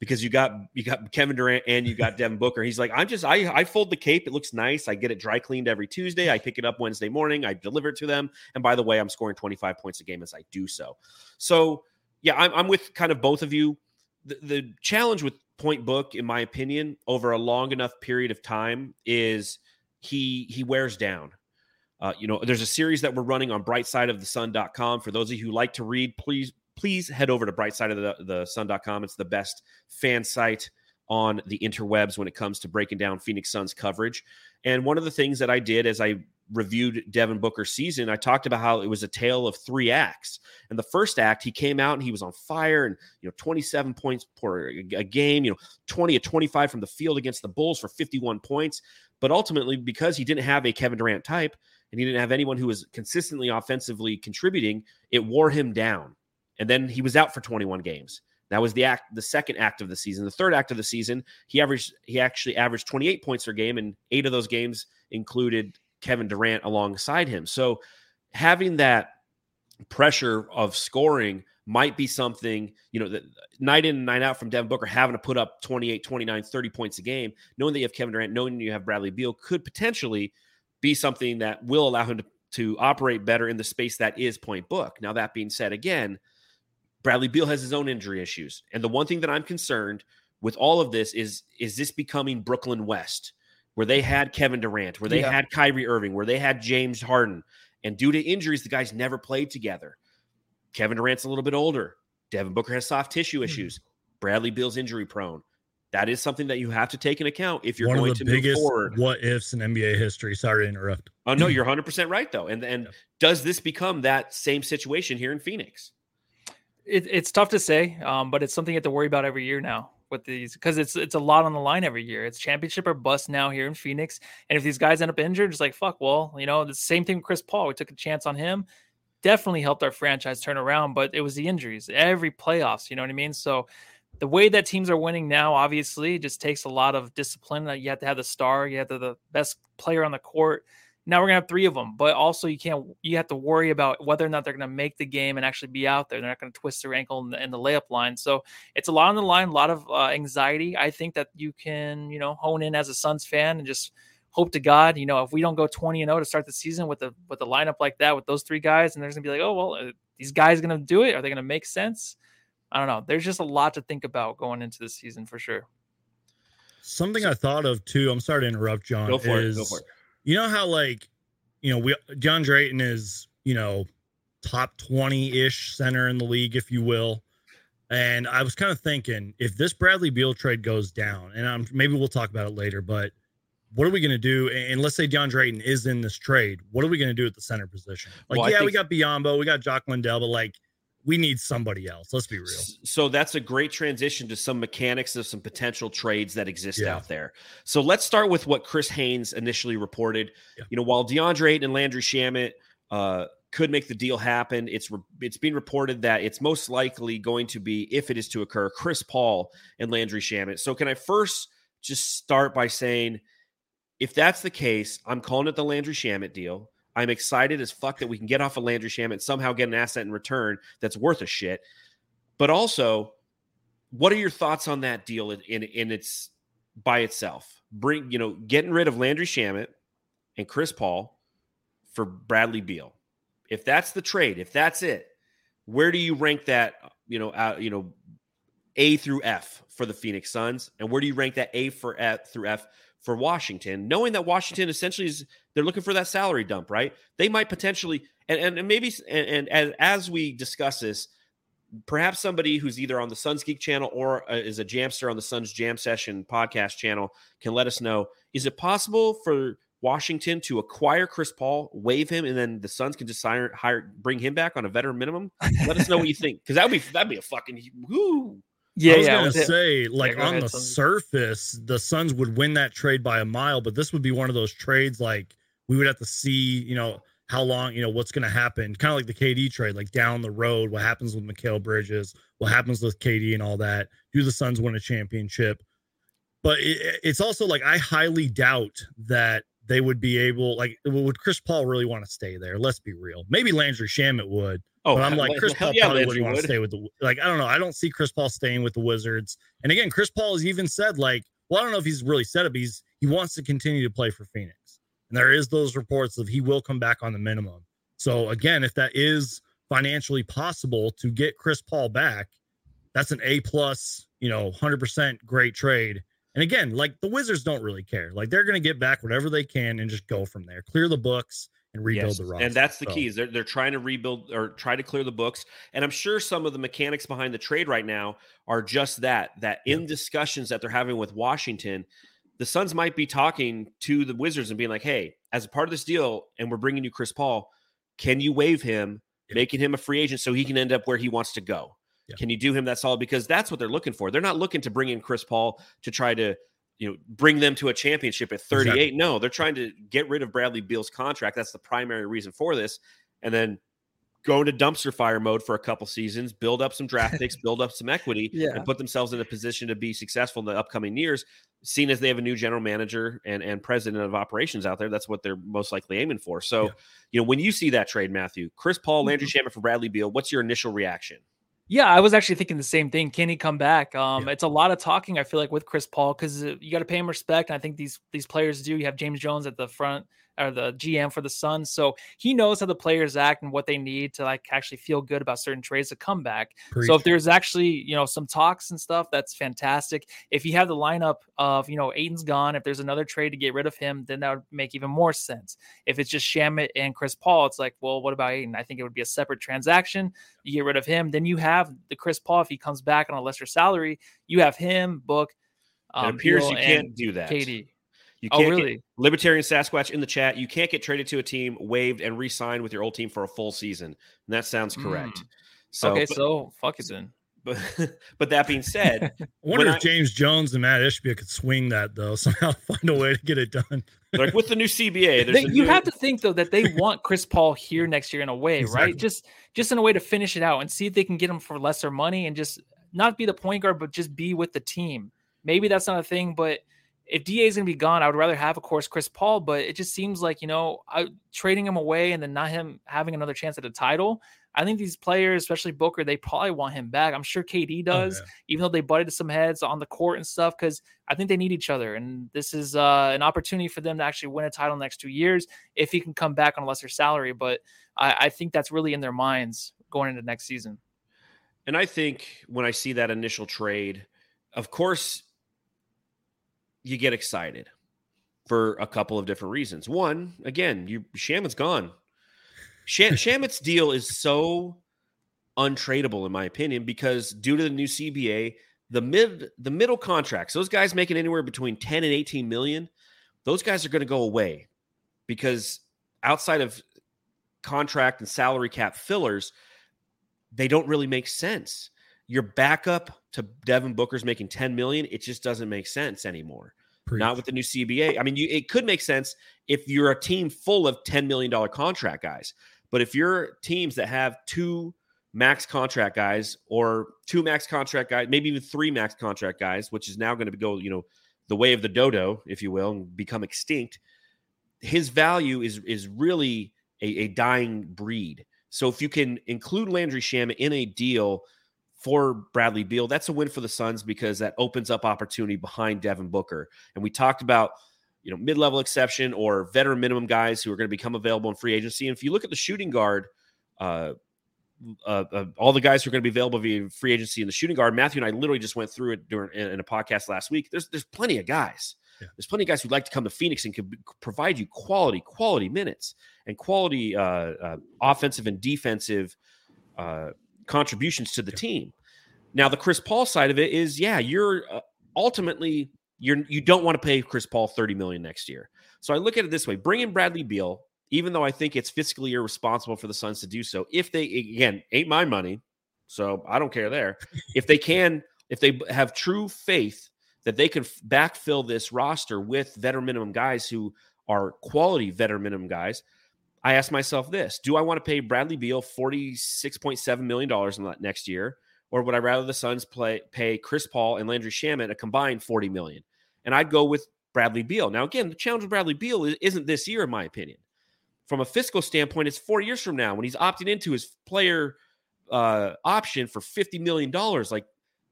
S1: because you got you got Kevin Durant and you got Devin Booker. He's like, I'm just I I fold the cape. It looks nice. I get it dry cleaned every Tuesday. I pick it up Wednesday morning. I deliver it to them. And by the way, I'm scoring 25 points a game as I do so. So yeah, I'm, I'm with kind of both of you. The, the challenge with Point Book, in my opinion, over a long enough period of time is he he wears down. Uh, you know, there's a series that we're running on brightsideofthesun.com. For those of you who like to read, please please head over to brightsideofthesun.com. It's the best fan site on the interwebs when it comes to breaking down Phoenix Suns coverage. And one of the things that I did as I reviewed Devin Booker's season, I talked about how it was a tale of three acts. And the first act, he came out and he was on fire and, you know, 27 points per a game, you know, 20 to 25 from the field against the Bulls for 51 points. But ultimately, because he didn't have a Kevin Durant type and he didn't have anyone who was consistently offensively contributing, it wore him down. And then he was out for 21 games. That was the act, the second act of the season. The third act of the season, he averaged, he actually averaged 28 points per game, and eight of those games included Kevin Durant alongside him. So having that pressure of scoring might be something, you know, that night in and night out from Devin Booker having to put up 28, 29, 30 points a game, knowing that you have Kevin Durant, knowing you have Bradley Beal could potentially be something that will allow him to, to operate better in the space that is point book. Now, that being said, again, Bradley Beal has his own injury issues. And the one thing that I'm concerned with all of this is is this becoming Brooklyn West, where they had Kevin Durant, where they
S2: Yeah.
S1: had Kyrie Irving, where they had James Harden, and due to injuries, the guys never played together. Kevin Durant's a little bit older. Devin Booker has soft tissue hmm. issues. Bradley Beal's injury prone. That is something that you have to take into account if you're
S3: One
S1: going to move forward.
S3: what ifs in NBA history. Sorry to interrupt.
S1: Oh no, you're 100 percent right though. And and
S3: Yeah.
S1: does this become that same situation here in Phoenix?
S2: It, it's tough to say, um, but it's something you have to worry about every year now with these because it's it's a lot on the line every year. It's championship or bust now here in Phoenix, and if these guys end up injured, it's like fuck. Well, you know the same thing with Chris Paul. We took a chance on him, definitely helped our franchise turn around, but it was the injuries every playoffs. You know what I mean? So the way that teams are winning now, obviously, just takes a lot of discipline. That you have to have the star, you have to have the best player on the court. Now we're gonna have three of them, but also you can't. You have to worry about whether or not they're gonna make the game and actually be out there. They're not gonna twist their ankle in the, in the layup line. So it's a lot on the line, a lot of uh, anxiety. I think that you can, you know, hone in as a Suns fan and just hope to God, you know, if we don't go 20 and 0 to start the season with a with a lineup like that with those three guys, and there's gonna be like, oh well, uh, these guys gonna do it? Are they gonna make sense? I don't know. There's just a lot to think about going into the season for sure.
S3: Something I thought of too. I'm sorry to interrupt, John.
S1: Go for
S3: is,
S1: it. Go for it.
S3: You know how like, you know, we DeAndre Ayton is, you know, top 20-ish center in the league, if you will. And I was kind of thinking if this Bradley Beal trade goes down, and I'm maybe we'll talk about it later, but what are we going to do? And let's say DeAndre Ayton is in this trade. What are we going to do at the center position? Like,
S1: Well,
S3: yeah, we got Biyombo, we got Jock Landale, but like, we need somebody else. Let's be real.
S1: So that's a great transition to some mechanics of some potential trades that exist
S3: Yeah.
S1: out there. So let's start with what Chris Haynes initially reported.
S3: Yeah.
S1: You know, while DeAndre Ayton and Landry Shamet uh, could make the deal happen, it's re- it's being reported that it's most likely going to be, if it is to occur, Chris Paul and Landry Shamet. So can I first just start by saying, if that's the case, I'm calling it the Landry Shamet deal. I'm excited as fuck that we can get off of Landry Shamet and somehow get an asset in return that's worth a shit. But also, what are your thoughts on that deal in, in, in its by itself? Bring you know, getting rid of Landry Shamet and Chris Paul for Bradley Beal. If that's the trade, if that's it, where do you rank that? You know, you know, A through F for the Phoenix Suns, and where do you rank that A for F through F for Washington? Knowing that Washington essentially is they're looking for that salary dump, right? They might potentially, and and, and maybe, and, and as, as we discuss this, perhaps somebody who's either on the Suns Geek channel or uh, is a jamster on the Suns Jam Session podcast channel can let us know: Is it possible for Washington to acquire Chris Paul, waive him, and then the Suns can just hire, hire bring him back on a veteran minimum? Let us know what you think, because that'd be that'd be a fucking woo.
S2: Yeah,
S3: I was
S2: yeah.
S3: gonna
S2: with it-
S3: say, like
S2: go
S3: on
S2: ahead,
S3: the
S2: Suns.
S3: surface, the Suns would win that trade by a mile, but this would be one of those trades like we would have to see, you know, how long, you know, what's gonna happen. Kind of like the KD trade, like down the road, what happens with Mikal Bridges, what happens with KD and all that. Do the Suns win a championship? But it, it's also like I highly doubt that they would be able, like, would Chris Paul really want to stay there? Let's be real. Maybe Landry Shamet would,
S1: Oh,
S3: but I'm like Chris Paul
S1: yeah,
S3: probably wouldn't want to stay with the like I don't know. I don't see Chris Paul staying with the Wizards. And again, Chris Paul has even said like, well, I don't know if he's really said it, but he's he wants to continue to play for Phoenix. And there is those reports of he will come back on the minimum. So again, if that is financially possible to get Chris Paul back, that's an A plus, you know, hundred percent great trade. And again, like the Wizards don't really care. Like they're going to get back whatever they can and just go from there, clear the books and rebuild
S1: Yes,
S3: the roster.
S1: And that's the
S3: So-
S1: key is they're, they're trying to rebuild or try to clear the books. And I'm sure some of the mechanics behind the trade right now are just that, that in discussions that they're having with Washington, the Suns might be talking to the Wizards and being like, hey, as a part of this deal, and we're bringing you Chris Paul, can you waive him, making him a free agent so he can end up where he wants to go?
S3: Yeah.
S1: Can you do him that solid? Because that's what they're looking for. They're not looking to bring in Chris Paul to try to you know bring them to a championship at 38
S3: Exactly.
S1: no they're trying to get rid of bradley beal's contract that's the primary reason for this and then go into dumpster fire mode for a couple seasons build up some draft picks build up some equity
S2: Yeah.
S1: and put themselves in a position to be successful in the upcoming years seeing as they have a new general manager and, and president of operations out there that's what they're most likely aiming for so
S3: Yeah.
S1: you know when you see that trade matthew chris paul landry Shamet for bradley beal what's your initial reaction
S2: Yeah, I was actually thinking the same thing. Can he come back? Um,
S3: Yeah.
S2: it's a lot of talking. I feel like with Chris Paul because you got to pay him respect. And I think these these players do. You have James Jones at the front or the GM for the Suns, so he knows how the players act and what they need to like actually feel good about certain trades to come back. So if there's actually you know some talks and stuff, that's fantastic. If you have the lineup of you know Ayton's gone, if there's another trade to get rid of him, then that would make even more sense. If it's just Shamet and Chris Paul, it's like, well, what about Ayton? I think it would be a separate transaction. You get rid of him, then you have the Chris Paul. If he comes back on a lesser salary, you have him, Book.
S1: it
S2: Um,
S1: appears
S2: Beal,
S1: you can't do that
S2: KD.
S1: You
S2: Oh,
S1: can't get-
S2: really?
S1: Libertarian Sasquatch in the chat. You can't get traded to a team, waived, and re-signed with your old team for a full season. And that sounds correct.
S2: Mm.
S1: So,
S2: okay,
S1: but,
S2: so fuck it then.
S1: But but that being said,
S3: I wonder
S1: when
S3: if James Jones and Matt Ishbia could swing that though somehow find a way to get it done.
S1: like with the new CBA,
S2: They,
S1: a
S2: you
S1: new-
S2: have to think though that they want Chris Paul here next year in a way,
S3: Exactly.
S2: right? Just just in a way to finish it out and see if they can get him for lesser money and just not be the point guard, but just be with the team. Maybe that's not a thing, but if Da is going to be gone, I would rather have, of course, Chris Paul. But it just seems like you know, I, trading him away and then not him having another chance at a title. I think these players, especially Booker, they probably want him back. I'm sure KD
S3: Oh,
S2: does,
S3: yeah.
S2: even though they butted some heads on the court and stuff, because I think they need each other. And this is uh, an opportunity for them to actually win a title next two years if he can come back on a lesser salary. But I, I think that's really in their minds going into next season.
S1: And I think when I see that initial trade, of course, you get excited for a couple of different reasons. One, again, you Shaman's gone. Sham, Shamet's deal is so untradeable, in my opinion, because due to the new CBA, the mid the middle contracts, those guys making anywhere between 10 and 18 million, those guys are going to go away because outside of contract and salary cap fillers, they don't really make sense. Your backup to Devin Booker's making 10 million, it just doesn't make sense anymore.
S3: Preach.
S1: Not with the new CBA. I mean, you it could make sense if you're a team full of 10 million dollar contract guys. But if you're teams that have two max contract guys or two max contract guys, maybe even three max contract guys, which is now going to go, you know, the way of the dodo, if you will, and become extinct, his value is is really a, a dying breed. So if you can include Landry Shamet in a deal for Bradley Beal, that's a win for the Suns because that opens up opportunity behind Devin Booker. And we talked about, you know, mid-level exception or veteran minimum guys who are going to become available in free agency. And if you look at the shooting guard, uh, uh, uh, all the guys who are going to be available via free agency in the shooting guard, Matthew and I literally just went through it during in, in a podcast last week. There's there's plenty of guys.
S3: Yeah.
S1: There's plenty of guys who'd like to come to Phoenix and could provide you quality, quality minutes and quality uh, uh, offensive and defensive uh, contributions to the team. Now, the Chris Paul side of it is, yeah, you're uh, ultimately you're you don't want to pay Chris Paul 30 million next year. So I look at it this way: bring in Bradley Beal, even though I think it's fiscally irresponsible for the Suns to do so. If they again ain't my money, so I don't care there. if they can, if they have true faith that they can backfill this roster with veteran minimum guys who are quality veteran minimum guys, I ask myself this: Do I want to pay Bradley Beal forty six point seven million dollars in that next year, or would I rather the Suns play pay Chris Paul and Landry Shamet a combined forty million? And I'd go with Bradley Beal. Now, again, the challenge with Bradley Beal is, isn't this year, in my opinion. From a fiscal standpoint, it's four years from now when he's opting into his player uh, option for fifty million dollars. Like,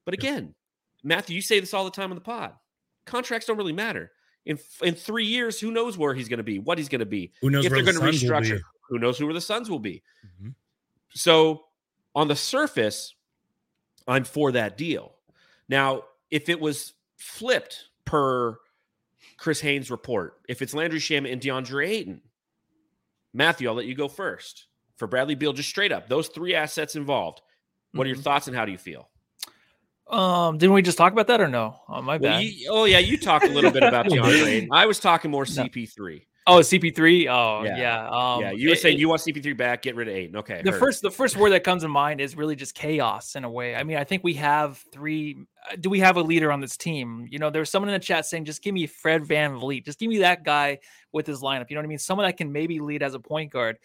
S1: but again, Matthew, you say this all the time on the pod. Contracts don't really matter. In in three years, who knows where he's going to be, what he's going to be,
S3: Who knows
S1: if they're going to
S3: be?
S1: restructure. Who knows who the Suns will be?
S3: Mhm.
S1: So on the surface, I'm for that deal. Now, if it was flipped per Chris Haynes' report, if it's Landry Shamet and DeAndre Ayton, Matthew, I'll let you go first. For Bradley Beal, just straight up, those three assets involved. What are your
S2: Mhm.
S1: thoughts and how do you feel?
S2: Um, didn't we just talk about that or no? Oh, my
S1: Well,
S2: bad.
S1: you, oh yeah, you talked a little bit about
S3: Little
S1: DeAndre I was talking more CP3.
S2: oh, CP3. Oh,
S1: Yeah.
S2: yeah. Um,
S1: yeah, you were
S2: it-
S1: saying
S2: it-
S1: you want CP3 back, get rid of Ayton. Okay,
S2: the
S1: heard.
S2: first the first word that comes to mind is really just chaos in a way. I mean, I think we have three. uh, Do we have a leader on this team? You know, there's someone in the chat saying, "Just give me Fred VanVleet. Just give me that guy with his lineup." You know what I mean? Someone that can maybe lead as a point guard.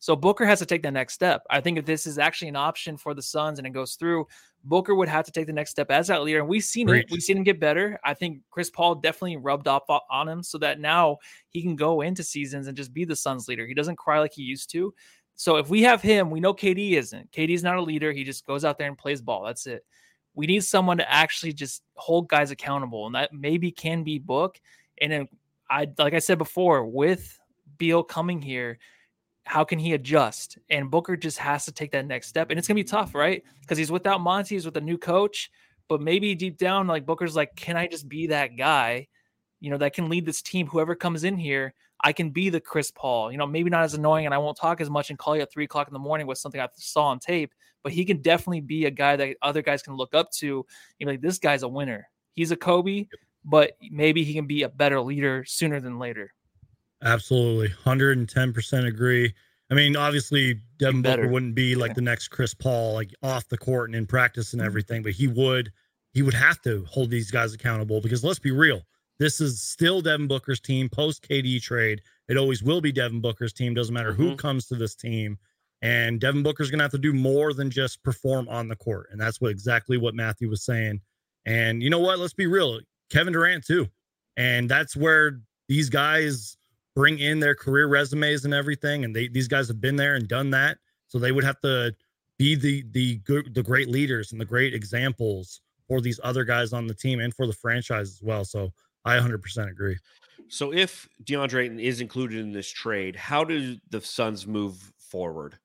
S2: So Booker has to take the next step. I think if this is actually an option for the Suns and it goes through, Booker would have to take the next step as that leader. And we've seen it.
S3: Preach.
S2: We've seen him get better. I think Chris Paul definitely rubbed off on him so that now he can go into seasons and just be the Suns leader. He doesn't cry like he used to. So if we have him, we know KD isn't. KD's not a leader. He just goes out there and plays ball. That's it. We need someone to actually just hold guys accountable, and that maybe can be Book. And then I, like I said before, with Beal coming here, how can he adjust? And Booker just has to take that next step, and it's gonna be tough, right? Because he's without Monty, he's with a new coach, but maybe deep down, like Booker's like, can I just be that guy? You know, that can lead this team. Whoever comes in here, I can be the Chris Paul. You know, maybe not as annoying, and I won't talk as much and call you at three o'clock in the morning with something I saw on tape. But he can definitely be a guy that other guys can look up to. You know, like this guy's a winner. He's a Kobe, but maybe he can be a better leader sooner than later.
S3: Absolutely. 110% agree. I mean, obviously Devin
S2: better.
S3: Booker wouldn't be like the next Chris Paul, like off the court and in practice
S2: Mm-hmm.
S3: and everything, but he would he would have to hold these guys accountable because let's be real, this is still Devin Booker's team post KD trade. It always will be Devin Booker's team. Doesn't matter who
S1: Mhm.
S3: comes to this team. And Devin Booker's gonna have to do more than just perform on the court. And that's what exactly what Matthew was saying. And you know what? Let's be real. Kevin Durant too. And that's where these guys bring in their career resumes and everything. And they these guys have been there and done that. So they would have to be the the good the great leaders and the great examples for these other guys on the team and for the franchise as well. So I 100% agree.
S1: So if DeAndre Ayton is included in this trade, how do the Suns move forward?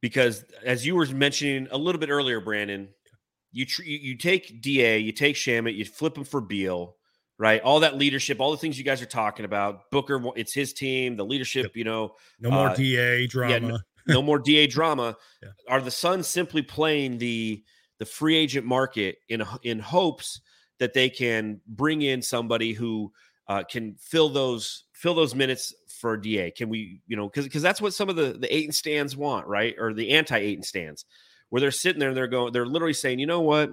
S1: Because as you were mentioning a little bit earlier, Brandon, you tr- you take Da, you take Shamet, you flip him for Beal, right? All that leadership, all the things you guys are talking about. Booker, it's his team, the leadership. You know,
S3: No more
S1: Uh,
S3: DA drama.
S1: no more Da drama.
S3: Yeah.
S1: Are the Suns simply playing the the free agent market in in hopes that they can bring in somebody who uh, can fill those fill those minutes for Da? Can we, you know, because because that's what some of the the Ayton stans want, right? Or the anti Ayton stans, where they're sitting there and they're going, they're literally saying, you know what,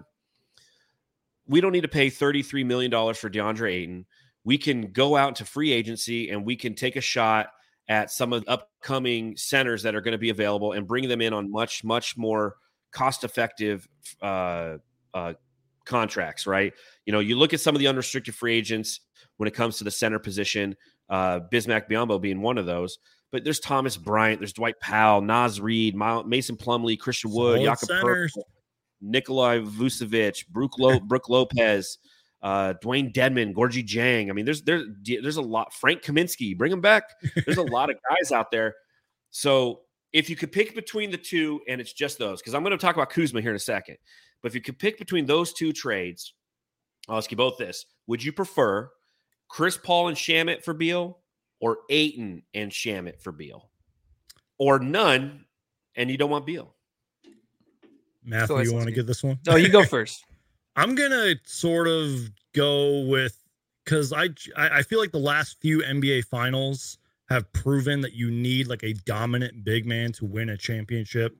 S1: we don't need to pay thirty three million dollars for DeAndre Ayton. We can go out to free agency and we can take a shot at some of the upcoming centers that are going to be available and bring them in on much much more cost effective uh, uh, contracts right? You know you look at some of the unrestricted free agents when it comes to the center position uh, bismack biyombo being one of those but there's thomas bryant there's dwight powell naz reid mason plumlee christian wood Jakob nikolai vucevic brooke, Lo- brooke lopez uh, Dewayne Dedmon, Gorgui Dieng. I mean, there's there's there's a lot. Frank Kaminsky, bring him back. There's a lot of guys out there. So if you could pick between the two, and it's just those, because I'm going to talk about Kuzma here in a second. But if you could pick between those two trades, I'll ask you both this: Would you prefer Chris Paul and Shamet for Beal, or Ayton and Shamet for Beal, or none, and you don't want Beal?
S3: Matthew, you want to get this one?
S2: So you go first.
S3: I'm gonna sort of go with because I I I feel like the last few NBA finals have proven that you need like a dominant big man to win a championship.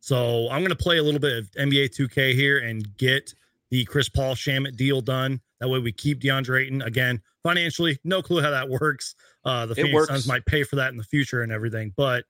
S3: So I'm gonna play a little bit of NBA 2K here and get the Chris Paul Shamet deal done. That way we keep DeAndre Ayton again financially. No clue how that works. Uh, the
S1: It
S3: Phoenix
S1: works.
S3: Suns might pay for that in the future and everything, but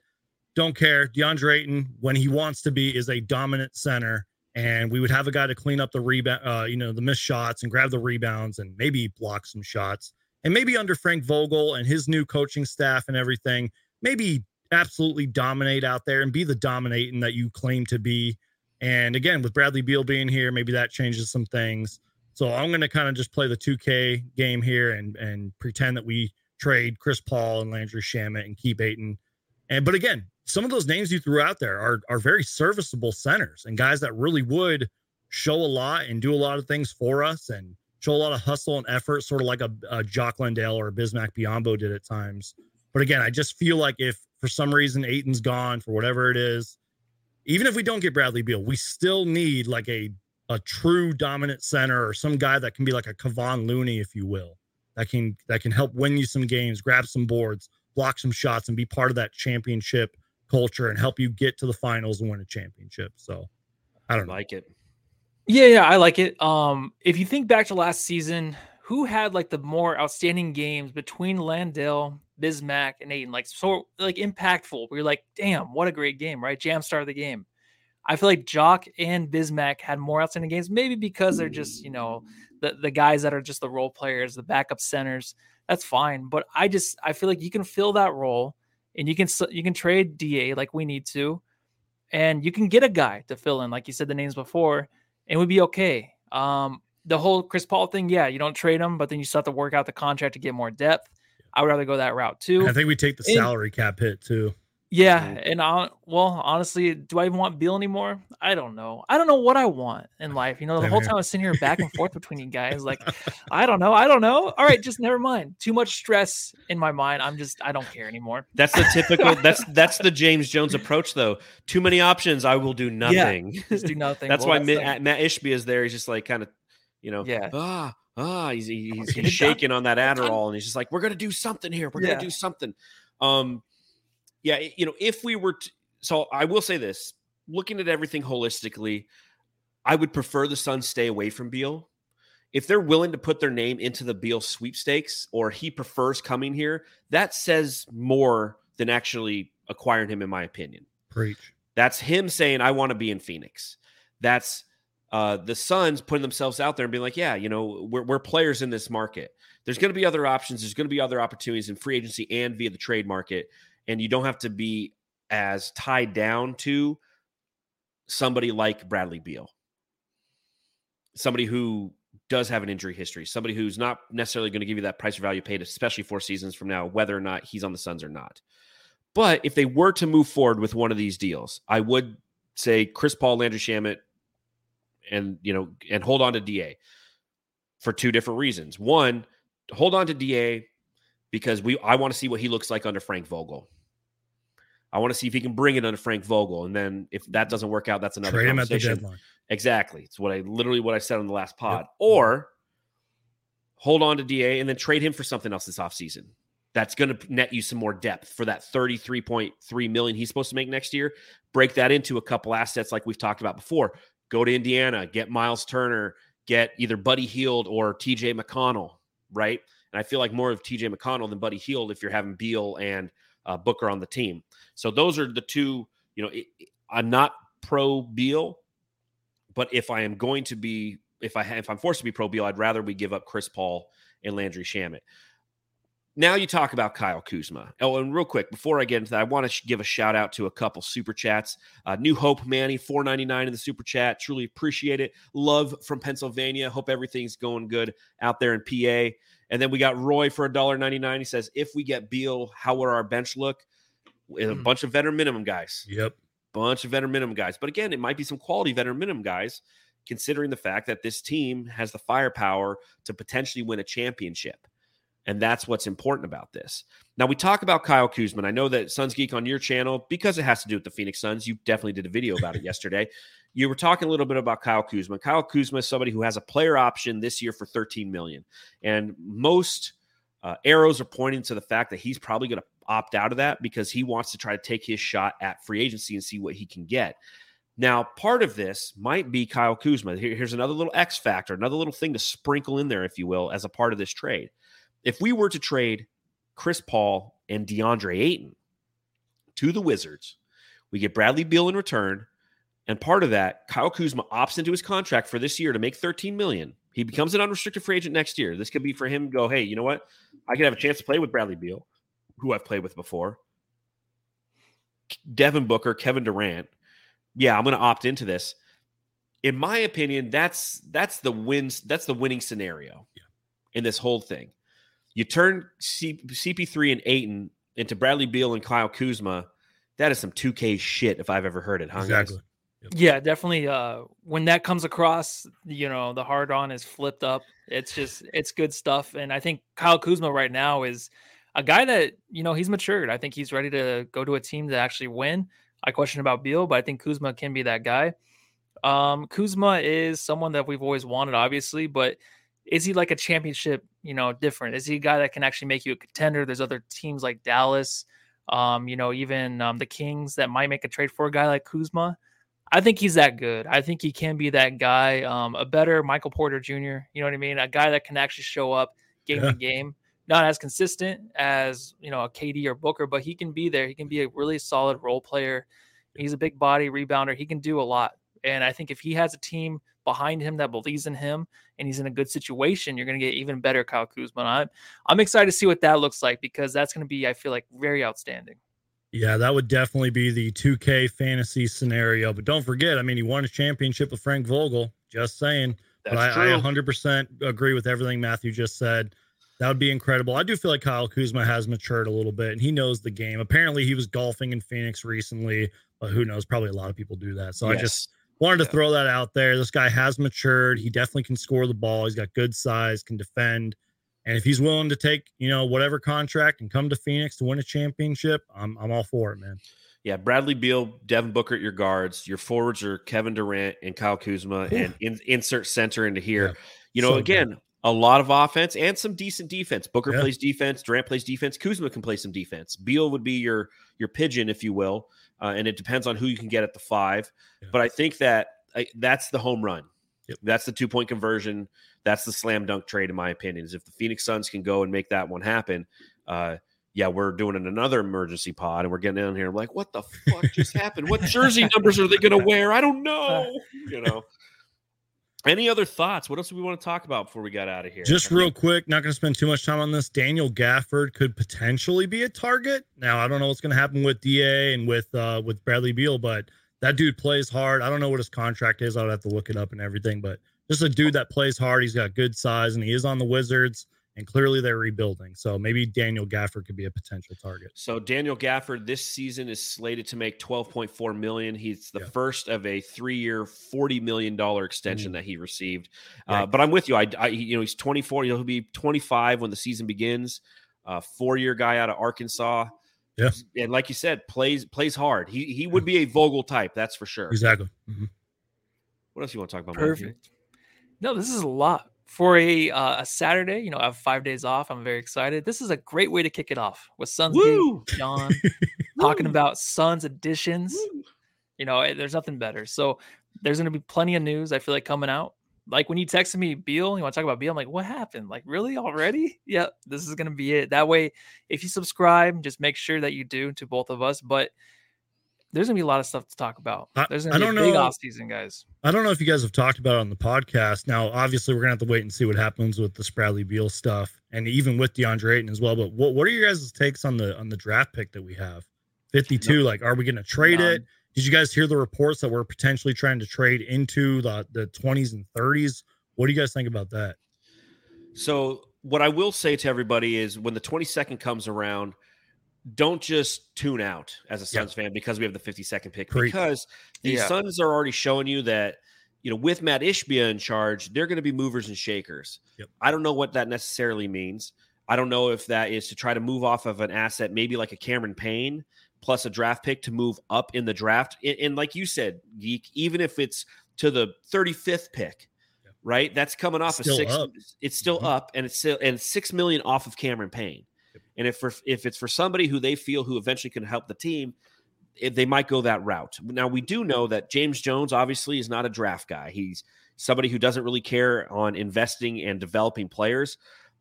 S3: don't care. DeAndre Ayton, when he wants to be, is a dominant center and we would have a guy to clean up the rebound, uh, you know, the missed shots and grab the rebounds and maybe block some shots. And maybe under Frank Vogel and his new coaching staff and everything, maybe absolutely dominate out there and be the dominating that you claim to be. And again, with Bradley Beal being here, maybe that changes some things. So I'm going to kind of just play the 2K game here and and pretend that we trade Chris Paul and Landry Shamet and keep Ayton. And but again, some of those names you threw out there are are very serviceable centers and guys that really would show a lot and do a lot of things for us and show a lot of hustle and effort, sort of like a, a Jock Landale or a Bismack Biyombo did at times. But again, I just feel like if for some reason Ayton's gone for whatever it is, even if we don't get Bradley Beal, we still need like a a true dominant center or some guy that can be like a Kevon Looney, if you will, that can that can help win you some games, grab some boards, block some shots, and be part of that championship culture and help you get to the finals and win a championship. So I don't know.
S1: Like it.
S2: Yeah, yeah, I like it. Um, if you think back to last season, who had like the more outstanding games between Landale, Bismack, and Ayton? Like so like impactful. Where you're like, damn, what a great game, right? Jam star of the game. I feel like Jock and Bismack had more outstanding games, maybe because they're just, you know, the, the guys that are just the role players, the backup centers. That's fine. But I just I feel like you can fill that role and you can you can trade DA like we need to, and you can get a guy to fill in, like you said the names before, and we'd be okay. Um, the whole Chris Paul thing, yeah, you don't trade him, but then you still have to work out the contract to get more depth. I would rather go that route too.
S3: I think we take the
S2: And-
S3: salary cap hit too.
S2: Yeah,
S1: Mhm.
S2: and I, well, honestly, do I even want Bill anymore? I don't know. I don't know what I want in life. You know, the
S3: Same
S2: whole time I was sitting here back and forth between you guys, like, I don't know, I don't know. All right, just never mind. Too much stress in my mind. I'm just, I don't care anymore.
S1: That's the typical. that's that's the James Jones approach, though. Too many options. I will do nothing.
S2: Just do nothing.
S1: that's
S2: Well,
S1: why Matt,
S2: the-
S1: Matt Ishbia is there. He's just like kind of, you know,
S2: Yeah.
S1: ah, ah. He's he's, he's shaking on that
S2: Get it done.
S1: Adderall, and he's just like, "We're gonna do something here. We're
S2: Yeah.
S1: gonna do something." Um, Yeah, you know, if we were to, so I will say this, looking at everything holistically, I would prefer the Suns stay away from Beal. If they're willing to put their name into the Beal sweepstakes or he prefers coming here, that says more than actually acquiring him, in my opinion.
S3: Preach.
S1: That's him saying, I want to be in Phoenix. That's uh, the Suns putting themselves out there and being like, yeah, you know, we're, we're players in this market. There's going to be other options. There's going to be other opportunities in free agency and via the trade market. And you don't have to be as tied down to somebody like Bradley Beal, somebody who does have an injury history, somebody who's not necessarily going to give you that price or value paid, especially four seasons from now, whether or not he's on the Suns or not. But if they were to move forward with one of these deals, I would say Chris Paul, Landry Shamet, and you know, and hold on to Da for two different reasons. One, hold on to Da because we I want to see what he looks like under Frank Vogel. I want to see if he can bring it under Frank Vogel, and then if that doesn't work out, that's another
S3: Trade him at the
S1: conversation.
S3: deadline.
S1: Exactly. It's what I literally what I said on the last pod.
S3: Yep.
S1: Or hold on to DA and then trade him for something else this offseason. That's going to net you some more depth for that 33.3 million he's supposed to make next year. Break that into a couple assets like we've talked about before. Go to Indiana, get Miles Turner, get either Buddy Hield or TJ McConnell, right? And I feel like more of TJ McConnell than Buddy Hield if you're having Beal and uh, Booker on the team. So those are the two, you know, it, I'm not pro Beal, but if I am going to be, if I if I'm forced to be pro Beal, I'd rather we give up Chris Paul and Landry Shamet. Now you talk about Kyle Kuzma. Oh, and real quick before I get into that, I want to sh- give a shout out to a couple super chats. Uh, New Hope Manny, four ninety nine in the super chat. Truly appreciate it. Love from Pennsylvania. Hope everything's going good out there in PA. And then we got Roy for a dollar ninety nine. He says, if we get Beal, how would our bench look? With a
S3: Hmm.
S1: bunch of veteran minimum guys
S3: Yep.
S1: bunch of veteran minimum guys. But again, it might be some quality veteran minimum guys, considering the fact that this team has the firepower to potentially win a championship. And that's what's important about this. Now, we talk about Kyle Kuzma. I know that Suns Geek on your channel, because it has to do with the Phoenix Suns, you definitely did a video about it yesterday. You were talking a little bit about Kyle Kuzma. Kyle Kuzma is somebody who has a player option this year for 13 million. And most uh, arrows are pointing to the fact that he's probably going to opt out of that because he wants to try to take his shot at free agency and see what he can get. Now, part of this might be Kyle Kuzma. Here- here's another little X factor, another little thing to sprinkle in there, if you will, as a part of this trade. If we were to trade Chris Paul and DeAndre Ayton to the Wizards, we get Bradley Beal in return. And part of that, Kyle Kuzma opts into his contract for this year to make 13 million. He becomes an unrestricted free agent next year. This could be for him go, hey, you know what? I could have a chance to play with Bradley Beal, who I've played with before. Devin Booker, Kevin Durant. Yeah, I'm going to opt into this. In my opinion, that's that's the wins. That's the winning scenario in this whole thing. You turn C, CP3 and Ayton into Bradley Beal and Kyle Kuzma. That is some 2K shit if I've ever heard it. Huh, guys?
S3: Exactly.
S2: Yeah, definitely. Uh, when that comes across, you know, the hard on is flipped up. It's just, it's good stuff. And I think Kyle Kuzma right now is a guy that, you know, he's matured. I think he's ready to go to a team to actually win. I question about Beal, but I think Kuzma can be that guy. Um, Kuzma is someone that we've always wanted, obviously, but is he like a championship, you know, different? Is he a guy that can actually make you a contender? There's other teams like Dallas, um, you know, even um, the Kings that might make a trade for a guy like Kuzma. I think he's that good. I think he can be that guy, um, a better Michael Porter Jr. You know what I mean? A guy that can actually show up game
S3: Yeah.
S2: to game, not as consistent as you know a KD or Booker, but he can be there. He can be a really solid role player. He's a big body rebounder. He can do a lot. And I think if he has a team behind him that believes in him and he's in a good situation, you're going to get even better Kyle Kuzma. I'm, I'm excited to see what that looks like because that's going to be, I feel like, very outstanding.
S3: Yeah, that would definitely be the 2K fantasy scenario. But don't forget, I mean, he won a championship with Frank Vogel. Just saying.
S1: That's
S3: but I. I 100% agree with everything Matthew just said. That would be incredible. I do feel like Kyle Kuzma has matured a little bit and he knows the game. Apparently, he was golfing in Phoenix recently, but who knows? Probably a lot of people do that. So I just wanted to
S1: Yeah.
S3: throw that out there. This guy has matured. He definitely can score the ball. He's got good size, can defend. And if he's willing to take, you know, whatever contract and come to Phoenix to win a championship, I'm I'm all for it, man.
S1: Yeah, Bradley Beal, Devin Booker at your guards. Your forwards are Kevin Durant and Kyle Kuzma,
S3: Ooh.
S1: and in, insert center into here.
S3: Yeah.
S1: You know,
S3: So good.
S1: again, a lot of offense and some decent defense. Booker
S3: Yeah.
S1: plays defense, Durant plays defense, Kuzma can play some defense. Beal would be your your pigeon, if you will, uh, and it depends on who you can get at the five.
S3: Yeah.
S1: But I think that I, that's the home run.
S3: Yep.
S1: That's the two point conversion. That's the slam dunk trade, in my opinion. Is if the Phoenix Suns can go and make that one happen. Uh, yeah, we're doing another emergency pod, and we're getting in here. I'm like, what the fuck just happened? What jersey numbers are they going to wear? I don't know. You know. Any other thoughts? What else do we want to talk about before we got out of here?
S3: Just real quick, not going to spend too much time on this. Daniel Gafford could potentially be a target. Now, I don't know what's going to happen with Da and with uh with Bradley Beal, but that dude plays hard. I don't know what his contract is. I would have to look it up and everything, but just a dude that plays hard. He's got good size, and he is on the Wizards, and clearly they're rebuilding. So maybe Daniel Gafford could be a potential target.
S1: So Daniel Gafford this season is slated to make 12.4 million. He's the
S3: Yeah.
S1: first of a three-year, 40 million dollar extension
S3: Mm.
S1: that he received. Uh, but I'm with you. I, I, you know, he's 24. He'll be 25 when the season begins. Uh, four-year guy out of Arkansas.
S3: Yeah.
S1: and like you said, plays plays hard. He he would be a Vogel type, that's for sure.
S3: Exactly. Mhm.
S1: What else you want to talk about? Matthew?
S2: Perfect. No, this is a lot for a uh, a Saturday. You know, I have five days off. I'm very excited. This is a great way to kick it off with Suns game. John talking about Suns additions.
S1: Woo!
S2: You know, eh, there's nothing better. So there's going to be plenty of news. I feel like coming out. Like when you texted me, Beal, you want to talk about Beal? I'm like, what happened? Like, really already? Yeah, this is going to be it. That way, if you subscribe, just make sure that you do to both of us. But there's going to be a lot of stuff to talk about.
S3: I-
S2: There's going to be
S3: don't
S2: a big
S3: know-
S2: off season, guys.
S3: I don't know if you guys have talked about it on the podcast. Now, obviously, we're gonna have to wait and see what happens with the Bradley Beal stuff, and even with DeAndre Ayton as well. But what what are your guys' takes on the on the draft pick that we have? Fifty two. Like, are we gonna trade
S2: None.
S3: it? Did you guys hear the reports that we're potentially trying to trade into the the twenties and thirties? What do you guys think about that?
S1: So what I will say to everybody is when the 22nd comes around, don't just tune out as a
S3: Yeah.
S1: Suns fan because we have the 52nd pick.
S3: Preach.
S1: Because the
S2: Yeah.
S1: Suns are already showing you that, you know, with Matt Ishbia in charge, they're going to be movers and shakers.
S3: Yep.
S1: I don't know what that necessarily means. I don't know if that is to try to move off of an asset, maybe like a Cameron Payne plus a draft pick to move up in the draft. And, and like you said, Geek, even if it's to the 35th pick,
S3: Yeah.
S1: right? That's coming off
S3: Still
S1: a six.
S3: up.
S1: It's still
S3: Mhm.
S1: up, and it's still and six million off of Cameron Payne. And if for, if it's for somebody who they feel who eventually can help the team, if they might go that route. Now we do know that James Jones obviously is not a draft guy. He's somebody who doesn't really care on investing and developing players.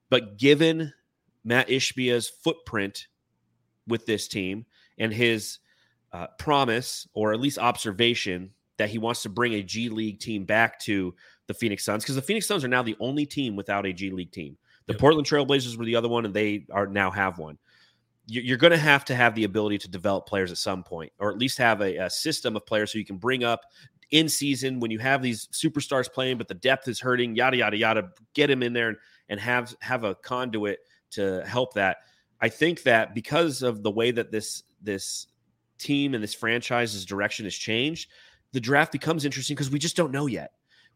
S1: But given Matt Ishbia's footprint with this team and his uh, promise, or at least observation, that he wants to bring a G League team back to the Phoenix Suns, because the Phoenix Suns are now the only team without a G League team. The
S3: Yep.
S1: Portland Trailblazers were the other one, and they are now have one. You- You're going to have to have the ability to develop players at some point, or at least have a, a system of players so you can bring up in season when you have these superstars playing, but the depth is hurting. Yada yada yada. Get him in there and, and have have a conduit to help that. I think that because of the way that this this team and this franchise's direction has changed, the draft becomes interesting because we just don't know yet.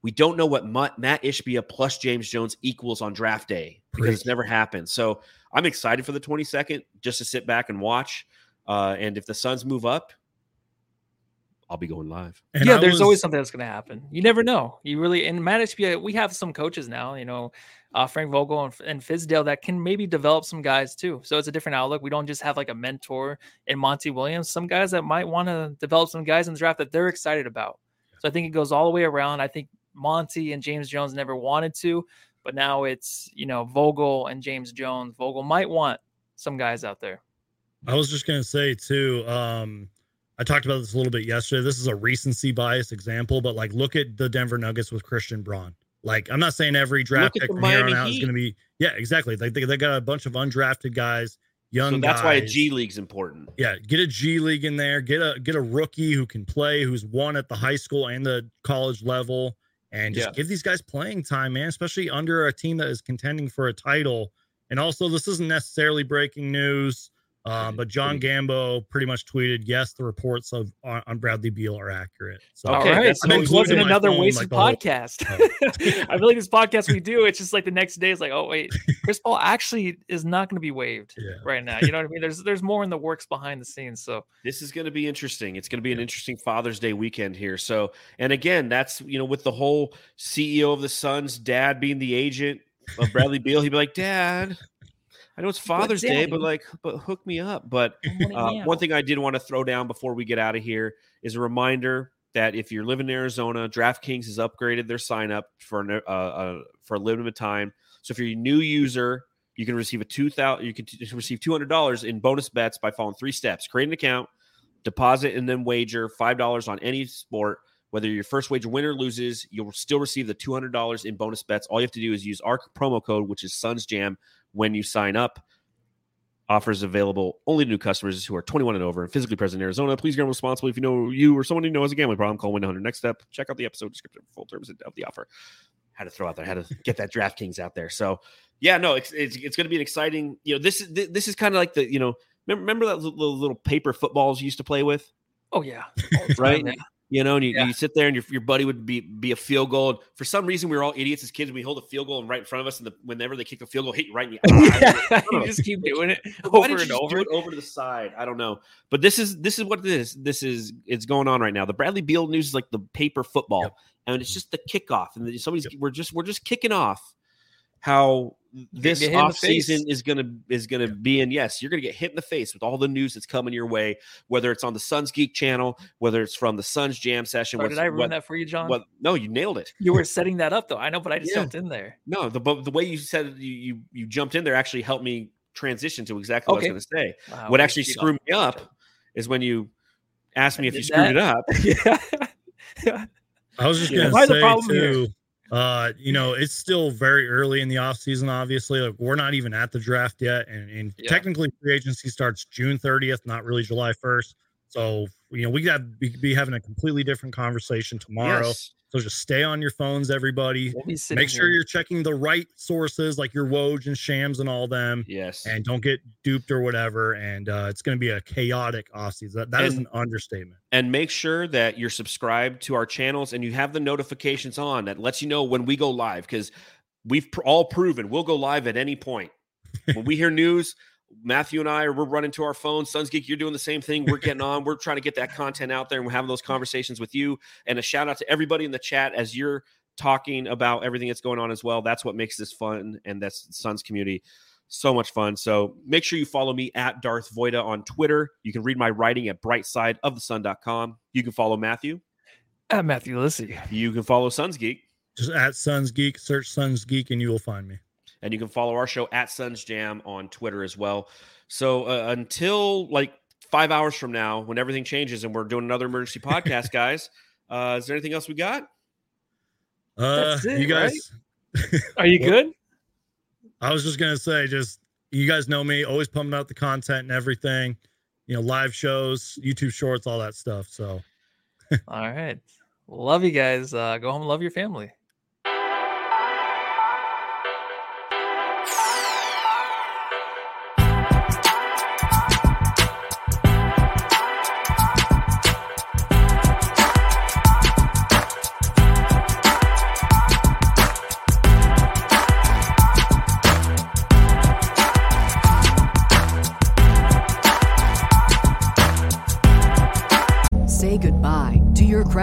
S1: We don't know what Matt, Matt Ishbia plus James Jones equals on draft day because it's never happened. So I'm excited for the 22nd just to sit back and watch. Uh, and if the Suns move up, I'll be going live.
S3: And
S2: yeah,
S3: I
S2: there's
S3: was-
S2: always something that's going to happen. You never know. You really and Matt Ishbia, we have some coaches now. You know, uh, Frank Vogel and, and Fizdale that can maybe develop some guys too. So it's a different outlook. We don't just have like a mentor in Monty Williams. Some guys that might want to develop some guys in the draft that they're excited about. So I think it goes all the way around. I think Monty and James Jones never wanted to, but now it's you know Vogel and James Jones. Vogel might want some guys out there.
S3: I was just gonna say too. Um, I talked about this a little bit yesterday. This is a recency bias example, but like, look at the Denver Nuggets with Christian Braun. Like, I'm not saying every draft pick
S1: the
S3: from here on
S1: Miami
S3: out is gonna be. Yeah, exactly. Like they, they got a bunch of undrafted guys, young.
S1: so that's why a
S3: guys.
S1: G League's important.
S3: Yeah, get a G League in there. Get a get a rookie who can play, who's won at the high school and the college level, and just
S1: Yeah.
S3: give these guys playing time, man. Especially under a team that is contending for a title. And also, this isn't necessarily breaking news, um, but John Gambo pretty much tweeted, "Yes, the reports of on, on Bradley Beal are accurate." So
S1: Okay,
S2: All right, so this wasn't another
S3: phone,
S2: wasted
S3: like the whole-
S2: podcast. I feel like this podcast we do, it's just like the next day, it's like, oh wait, Chris Paul actually is not going to be waived
S3: Yeah.
S2: right now. You know what I mean? There's there's more in the works behind the scenes. So
S1: This is going to be interesting. It's going to be an
S3: Yeah.
S1: interesting Father's Day weekend here. So, and again, that's you know with the whole CEO of the Suns, dad being the agent, of Bradley Beal, he'd be like, "Dad, I know it's Father's Day, but like, but hook me up." But uh, one thing I did want to throw down before we get out of here is a reminder that if you're living in Arizona, DraftKings has upgraded their sign up for an, uh, uh, for a limited time. So if you're a new user, you can receive a two thousand. You can t- receive two hundred dollars in bonus bets by following three steps: create an account, deposit, and then wager five dollars on any sport. Whether your first wager win or loses, you'll still receive the two hundred dollars in bonus bets. All you have to do is use our promo code, which is Suns Jam, when you sign up. Offers available only to new customers who are 21 and over and physically present in Arizona. Please gamble responsibly. If you know you or someone you know has a gambling problem, call 1 100 Next step, check out the episode description for full terms of the offer. Had to throw out there, had to get that DraftKings out there. So, yeah, no, it's it's, it's going to be an exciting. You know, this is this is kind of like the you know remember, remember that little, little paper footballs you used to play with,
S2: Oh yeah, All the time,
S1: right? You know, and you,
S2: Yeah.
S1: you sit there and your, your buddy would be be a field goal. And for some reason, we were all idiots as kids. We hold a field goal and right in front of us, and the, whenever they kick a field goal, hit you right in the eye.
S2: you just keep doing it over and over.
S1: over to the side? I don't know, but this is this is what this this is. It's going on right now. The Bradley Beal news is like the paper football,
S3: Yep.
S1: and it's just the kickoff, and somebody's we're just we're just kicking off how this
S2: get hit in the
S1: off season is gonna is gonna be. And yes, you're gonna get hit in the face with all the news that's coming your way, whether it's on the Suns Geek channel, whether it's from the Suns Jam session.
S2: Oh, or
S1: what's-
S2: did I ruin
S1: what,
S2: that for you, John?
S1: What? No, you nailed it.
S2: You were setting that up though. I know, but I just
S1: Yeah.
S2: jumped in there.
S1: No, the but the way you said you you, you jumped in there actually helped me transition to exactly what I was going to say.
S2: Wow,
S1: what actually screwed me up is when you asked me
S2: I
S1: if you screwed
S2: that.
S1: it up.
S2: yeah. yeah.
S3: I was just
S1: Yeah.
S3: gonna
S2: Why the
S3: say
S2: problem here?
S3: Uh, you know, it's still very early in the off season. Obviously, like we're not even at the draft yet, and, and
S2: Yeah.
S3: technically, free agency starts June 30th, not really July 1st. So, you know, we got to be, be having a completely different conversation tomorrow.
S1: Yes.
S3: So just stay on your phones, everybody.
S2: We'll
S3: Make sure
S2: here.
S3: you're checking the right sources, like your Woj and Shams and all them,
S1: Yes.
S3: and don't get duped or whatever. And uh, it's going to be a chaotic offseason. That, that is
S1: And-
S3: an understatement.
S1: and make sure that you're subscribed to our channels and you have the notifications on that lets you know when we go live because we've pr- all proven we'll go live at any point. when we hear news, Matthew and I are we're running to our phones. Suns Geek, you're doing the same thing. We're getting on. We're trying to get that content out there and we're having those conversations with you. And a shout out to everybody in the chat as you're talking about everything that's going on as well. That's what makes this fun, and that's Suns community so much fun. So make sure you follow me at Darth Voida on Twitter. You can read my writing at brightsideofthesun.com. You can follow Matthew.
S2: at Matthew Lissy.
S1: You can follow Suns Geek.
S3: Just at Suns Geek, search Suns Geek, and you will find me.
S1: And you can follow our show at Suns Jam on Twitter as well. So uh, until like five hours from now, when everything changes and we're doing another emergency podcast, guys, uh, is there anything else we got?
S3: Uh,
S2: it,
S3: you guys,
S2: Are you
S3: Well-
S2: good?
S3: I was just gonna say, just you guys know me, always pumping out the content and everything. You know, live shows, YouTube shorts, all that stuff. So
S2: All right. Love you guys. Uh, go home love your family.